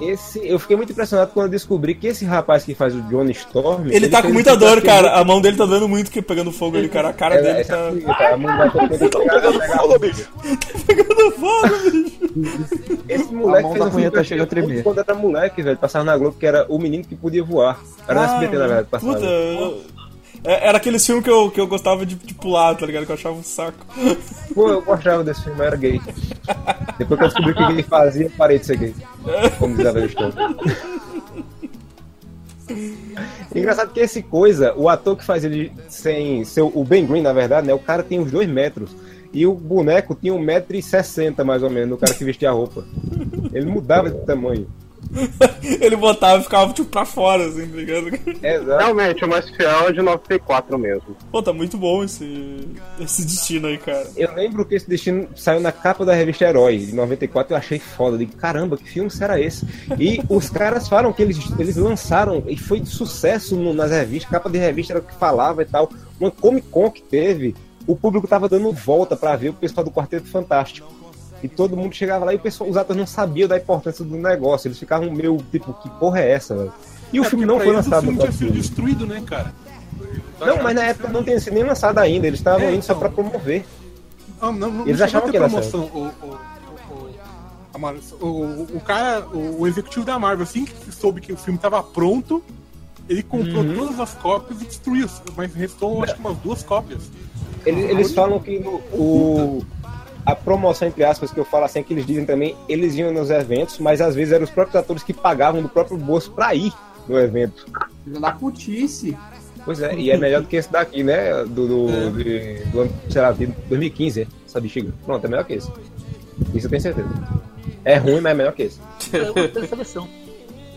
K: Esse, eu fiquei muito impressionado quando eu descobri que esse rapaz que faz o Johnny Storm.
A: Ele tá com
K: fez
A: muita dor, cara. A mão dele tá dando muito que pegando fogo ali, cara. A cara
K: É,
A: dele
K: essa
A: tá
K: filha, tá, a mão vai todo tempo
G: Pegando fogo, bicho.
A: pegando fogo, bicho.
K: Esse moleque
J: A mão
K: fez
J: da
K: um
J: punheta
K: que eu
J: chega a tremer.
K: Quando era moleque, velho, passava na Globo, que era O Menino que Podia Voar. Era no SBT, na verdade, passava.
A: Puta, eu- é- era aqueles filmes que eu, que eu gostava de, de pular, tá ligado? Que eu achava um saco.
K: Pô, eu gostava desse filme, eu era gay. Depois que eu descobri o que ele fazia, parei de ser gay. Como diz a velha história. Engraçado que esse coisa, o ator que faz ele sem ser o Ben Green, na verdade, né? O cara tem uns dois metros. E o boneco tinha 1,60m mais ou menos, o cara que vestia a roupa. Ele mudava de tamanho.
A: Ele botava e ficava, tipo, pra fora, assim, tá ligado?
B: Realmente, o mais fiel é de 94 mesmo.
A: Pô, tá muito bom esse, esse destino aí, cara.
K: Eu lembro que esse destino saiu na capa da revista Herói, de 94, eu achei foda. Eu digo, caramba, que filme será esse? E os caras falam que eles, eles lançaram, e foi de sucesso no- nas revistas, capa de revista era o que falava e tal. Uma Comic Con que teve, o público tava dando volta pra ver o pessoal do Quarteto Fantástico. E todo mundo chegava lá e o pessoal, os atores não sabiam da importância do negócio. Eles ficavam meio, tipo, que porra é essa, velho? E o
E: É,
K: filme
E: porque
K: não foi lançado
E: O filme tinha sido destruído, né, cara?
K: Não, mas na época não tinha sido nem lançado ainda, eles estavam
E: É,
K: indo só
E: então.
K: pra promover.
E: Ah, não, não,
K: Eles
E: não
K: achavam que era
E: promoção. O, o, o, o, o, o cara, o, o executivo da Marvel, assim que soube que o filme tava pronto, ele comprou
K: Uhum.
E: todas as cópias e destruiu. Mas restou, acho que umas duas cópias.
K: Eles, eles falam que no- o, a promoção, entre aspas, que eu falo assim, que eles dizem também, eles iam nos eventos, mas às vezes eram os próprios atores que pagavam do próprio bolso pra ir no evento.
J: Da putice.
K: Pois é, e é melhor do que esse daqui, né? Do, do, de- do ano, sei lá, de 2015, é, essa bexiga. Pronto, é melhor que esse. Isso eu tenho certeza. É ruim, mas é melhor que esse.
I: Eu gostei dessa versão.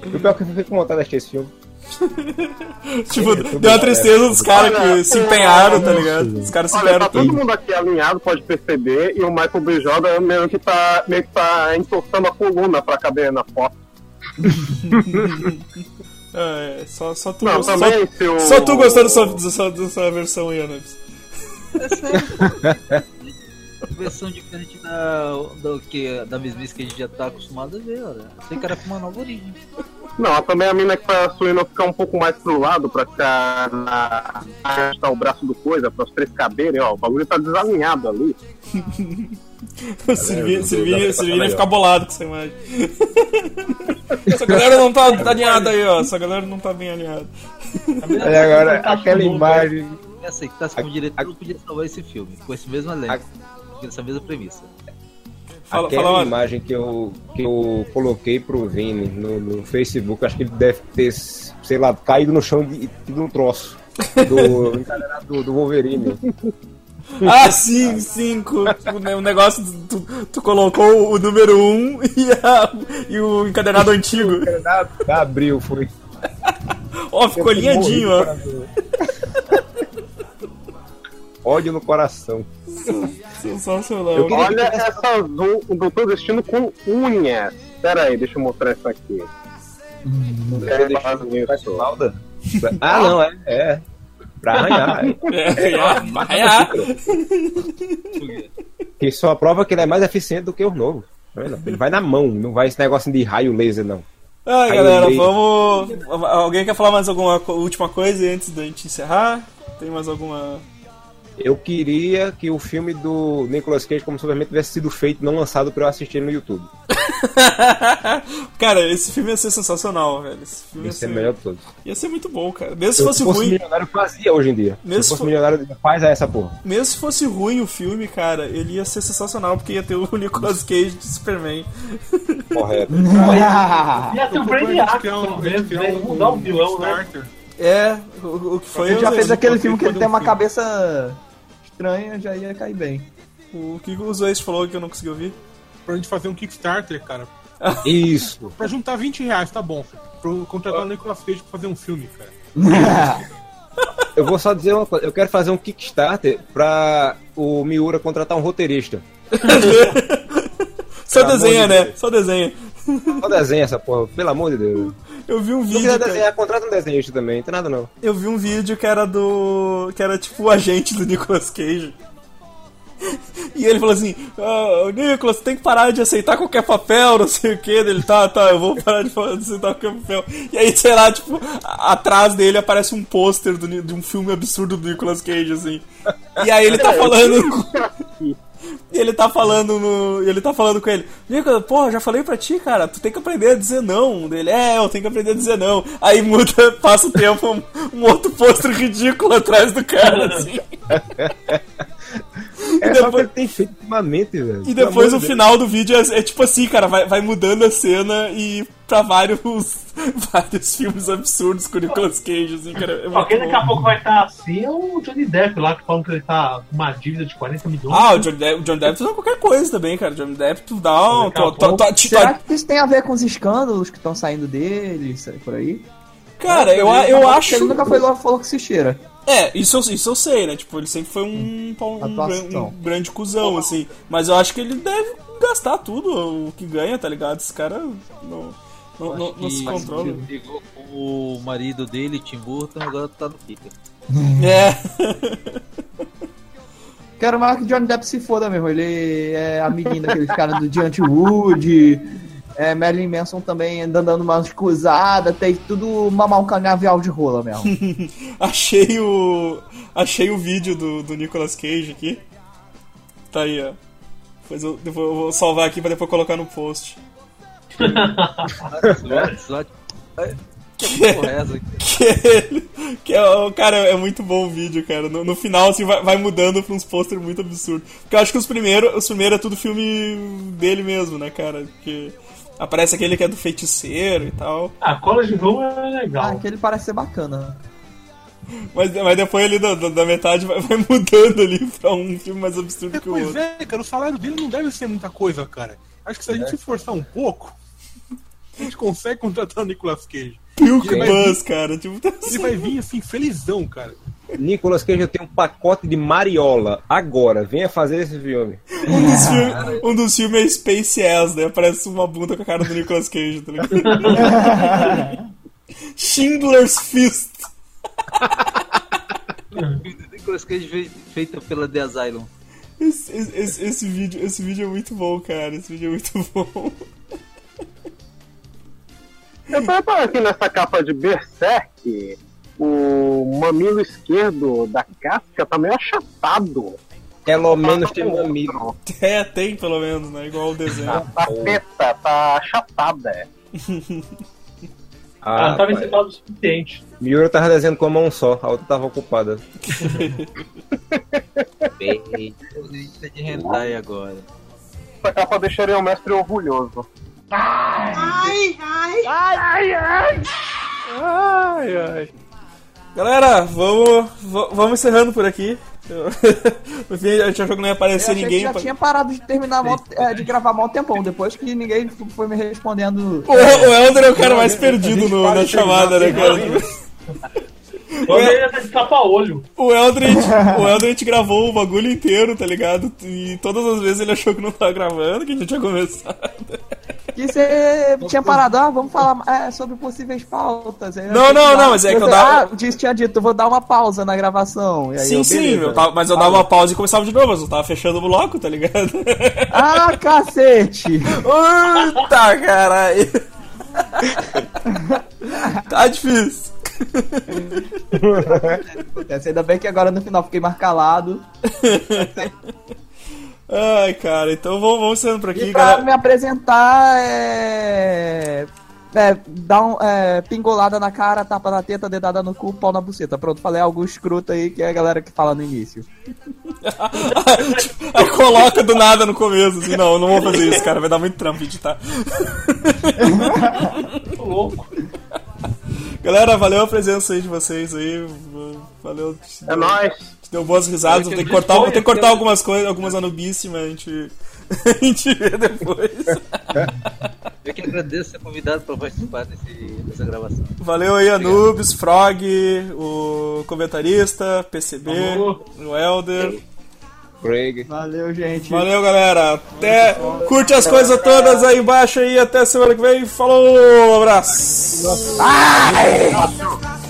K: E o pior é que eu fiquei com vontade de assistir esse filme.
A: Tipo, deu uma tristeza dos caras que se empenharam, tá ligado? Os caras se
B: Olha, tá
A: empenharam
B: todo mundo aqui alinhado, pode perceber, e o Michael B. Jordan meio que tá, meio que tá entortando a coluna pra caber na foto.
A: É, só, só tu
B: Não,
A: Só, só tu gostou dessa, dessa, dessa versão aí, Anubis.
I: Versão diferente da, do que, da mesmice que a gente já tá acostumado a ver, olha. Sei que era com uma nova origem.
B: Não, também a mina que a Suína ficar um pouco mais pro lado pra ficar na. tá o braço do coisa, para os três caberem, ó. O bagulho tá desalinhado ali.
A: O Silvinho, Silvinho, ia ficar bolado com essa imagem. essa galera não tá alinhada aí, ó. Essa galera não tá bem alinhada.
K: Aí agora, aquela imagem.
I: Quem aceitasse como diretor não podia salvar esse filme, com esse mesmo elenco, com essa mesma premissa.
A: Fala,
K: Aquela
A: fala,
K: imagem que eu, que eu coloquei pro Vini no, no Facebook, acho que ele deve ter, sei lá, caído no chão de, de um troço do encadernado do, do Wolverine.
A: Ah, sim, sim. com- com O negócio, tu, tu colocou o número 1 um e, a- e o encadernado antigo.
K: Da, da Abril foi.
A: Ó, ficou alinhadinho, ó.
K: Ódio no coração.
A: Sensacional.
K: Eu
B: Olha essa do, do Doutor Destino com unhas. Pera aí, deixa eu mostrar isso aqui. É, faz isso.
K: Malda? Ah, não, é. é. Pra arranhar.
A: É, é, vai, ah.
K: Que só prova que ele é mais eficiente do que o novo. Tá? Ele vai na mão, não vai esse negócio de raio laser, não.
A: Ai,
K: Aí
A: galera,
K: dei-
A: vamos. Alguém quer falar mais alguma última coisa antes da gente encerrar? Tem mais alguma.
K: Eu queria que o filme do Nicolas Cage como Superman tivesse sido feito, não lançado pra eu assistir no YouTube.
A: cara, esse filme ia ser sensacional, velho. Esse filme ia
K: Esse é
A: ser,
K: o melhor de todos.
A: ia ser muito bom, cara. Mesmo se
K: Se
A: fosse
K: fosse
A: ruim.
K: milionário, fazia hoje em dia.
A: Mesmo
K: se fosse
A: for-
K: milionário, faz essa porra.
A: Mesmo se fosse ruim o filme, cara, ele ia ser sensacional porque ia ter o Nicolas Cage de Superman.
K: Correto.
D: Ia ser um Brainiac, pelo menos, né? Mudar um vilão, né?
A: É, o, o que foi.
J: Ele já
A: o-
J: fez aquele filme que ele tem
E: um
J: uma
E: filme.
J: cabeça estranha, já ia cair bem.
A: O que o Zoeste falou que eu não consegui ouvir?
E: pra gente fazer um Kickstarter, cara.
K: Isso.
E: Pra juntar 20 reais, tá bom. Pra eu contratar o Nicolas Cage pra fazer um filme, cara.
K: Eu vou só dizer uma coisa. Eu quero fazer um Kickstarter pra o Miura contratar um roteirista.
A: Só
K: Pelo
A: desenha, né? Só desenha.
K: Só desenha essa porra, pelo amor de Deus.
A: Eu vi um
K: Se
A: vídeo.
K: quiser
A: cara.
K: desenhar, contrata um desenhista também, não tem nada não.
A: Eu vi um vídeo que era do. que era tipo o agente do Nicolas Cage. E ele falou assim: ah, Nicolas, tem que parar de aceitar qualquer papel, não sei o que. Ele tá, tá, eu vou parar de aceitar qualquer papel. E aí, sei lá, tipo, atrás dele aparece um pôster de um filme absurdo do Nicolas Cage, assim. E aí ele tá falando. E ele tá falando no. Ele tá falando com ele, Nicolas, porra, já falei pra ti, cara, tu tem que aprender a dizer não. Dele, é, eu tenho que aprender a dizer não. Aí muda, passa o tempo, um, um outro pôster ridículo atrás do cara, assim.
K: É só o que ele tem feito ultimamente, velho.
A: E depois o final do vídeo é, é tipo assim, cara, vai, vai mudando a cena e pra vários, vários filmes absurdos com o Nicolas Cage, assim, cara. É
D: quem daqui a pouco vai estar assim é o Johnny Depp lá, que falam que ele tá com uma dívida de 40 milhões.
A: Ah, o Johnny Depp, o Johnny Depp faz qualquer coisa também, cara. O Johnny Depp, tu dá um. Tu, tu, tu,
J: Será que isso tem a ver com os escândalos que estão saindo dele, por aí?
A: Cara, eu, eu
J: falou que
A: acho.
J: Ele nunca foi falou que se cheira.
A: É, isso, eu- isso eu sei, né? Tipo, ele sempre foi um, um, um, um grande cuzão, assim. Mas eu acho que ele deve gastar tudo o que ganha, tá ligado? Esse cara não, não, não, não se controla.
I: O marido dele, Tim Burton, agora tá no Kika.
A: É.
J: Quero mais que Johnny Depp se foda mesmo. Ele é amiguinho daqueles caras do Giant Wood. É, Marilyn Manson também andando dando umas cruzadas. Tem tudo mamar um canavial de rola mesmo.
A: achei o. Achei o vídeo do, do Nicolas Cage aqui. Tá aí, ó. Depois eu, depois eu vou salvar aqui pra depois colocar no post.
I: Que porra é essa?
A: Que, que é, o- cara, é muito bom o vídeo, cara. No, no final, assim, vai, vai mudando pra uns posters muito absurdos. Porque eu acho que os primeiros, os primeiros é tudo filme dele mesmo, né, cara? Porque aparece aquele que é do feiticeiro e tal.
D: Ah, College Room é legal.
J: Ah, aquele parece ser bacana.
A: Mas, mas depois ali da, da- da metade vai, vai mudando ali pra um filme mais absurdo que o
E: Pois
A: outro.
E: é, cara, o salário dele não deve ser muita coisa, cara. Acho que se a gente se esforçar um pouco, a gente consegue contratar o Nicolas Cage.
A: Pilk
E: Ele vai
A: Buzz,
E: vir-
A: cara. Tipo,
E: Ele vai vir assim, felizão, cara.
K: Nicolas Cage tem um pacote de mariola. Agora, venha fazer esse filme.
A: Um dos, filmes, um dos filmes é Space Ass, né? Parece uma bunda com a cara do Nicolas Cage, tá ligado? Schindler's Fist.
I: Nicolas Cage fei- feita pela The Asylum.
A: Esse, esse- esse- esse vídeo, esse vídeo é muito bom, cara. Esse vídeo é muito bom.
B: Eu tô reparando aqui nessa capa de Berserk, o mamilo esquerdo da casca tá meio achatado.
K: Pelo menos tem um amigo.
A: É, tem pelo menos, né? Igual o desenho.
B: A teta tá achatada. é.
D: Ah, não tava encetado o suficiente.
K: Miura tava desenhando com a mão só, a outra tava ocupada.
I: Eita, de hentai agora.
B: Essa capa deixaria o mestre orgulhoso.
H: Ai, ai,
B: ai, ai. Ai, ai.
A: Galera, vamos, vamos encerrando por aqui. No fim, a gente achou que não ia
J: Eu
A: aparecer
J: achei
A: ninguém.
J: que já
A: pra-
J: tinha parado de terminar mó- é, de gravar mal tempão, depois que ninguém foi me respondendo.
A: O, o Helder é o cara mais perdido no- na chamada, né, cara?
D: Eu ia tá de tapa-olho.
A: O Eldred, o Eldred gravou o bagulho inteiro, tá ligado? E todas as vezes ele achou que não tava gravando, que a gente tinha começado.
J: Que você tinha parado, ah, vamos falar é, sobre possíveis pautas.
A: Não, não, não,
J: lá-
A: mas é que eu dava-
J: Ah, disse, tinha dito, eu vou dar uma pausa na gravação. E
A: sim,
J: eu,
A: sim, eu tava- mas eu dava uma pausa e começava de novo, mas eu tava fechando o bloco, tá ligado?
J: Ah, cacete!
A: Eita, caralho! tá difícil.
J: Acontece, Ainda bem que agora no final fiquei mais calado.
A: Ai, cara, então vamos, vamos sendo por aqui,
J: E pra
A: galera.
J: me apresentar, é. É, dá um, é, pingolada na cara, tapa na teta, dedada no cu, pau na buceta. Pronto, falei algo escroto aí que é a galera que fala no início.
A: Aí coloca do nada no começo, assim, não, não vou fazer isso, cara, vai dar muito trampo editar.
D: Tô louco.
A: Galera, valeu a presença aí de vocês aí. Valeu.
B: É nóis.
A: Deu boas risadas. Vou ter que cortar, vou ter que cortar algumas coisas, algumas anubices, mas a gente, a gente vê depois.
I: Eu que agradeço ser convidado para participar desse, dessa gravação.
A: Valeu aí, Anubis, Frog, o comentarista, PCB, o Elder.
K: Craig.
J: Valeu, gente.
A: Valeu, galera. Até. Curte as coisas todas aí embaixo aí. Até semana que vem. Falou, abraço.
H: Ai!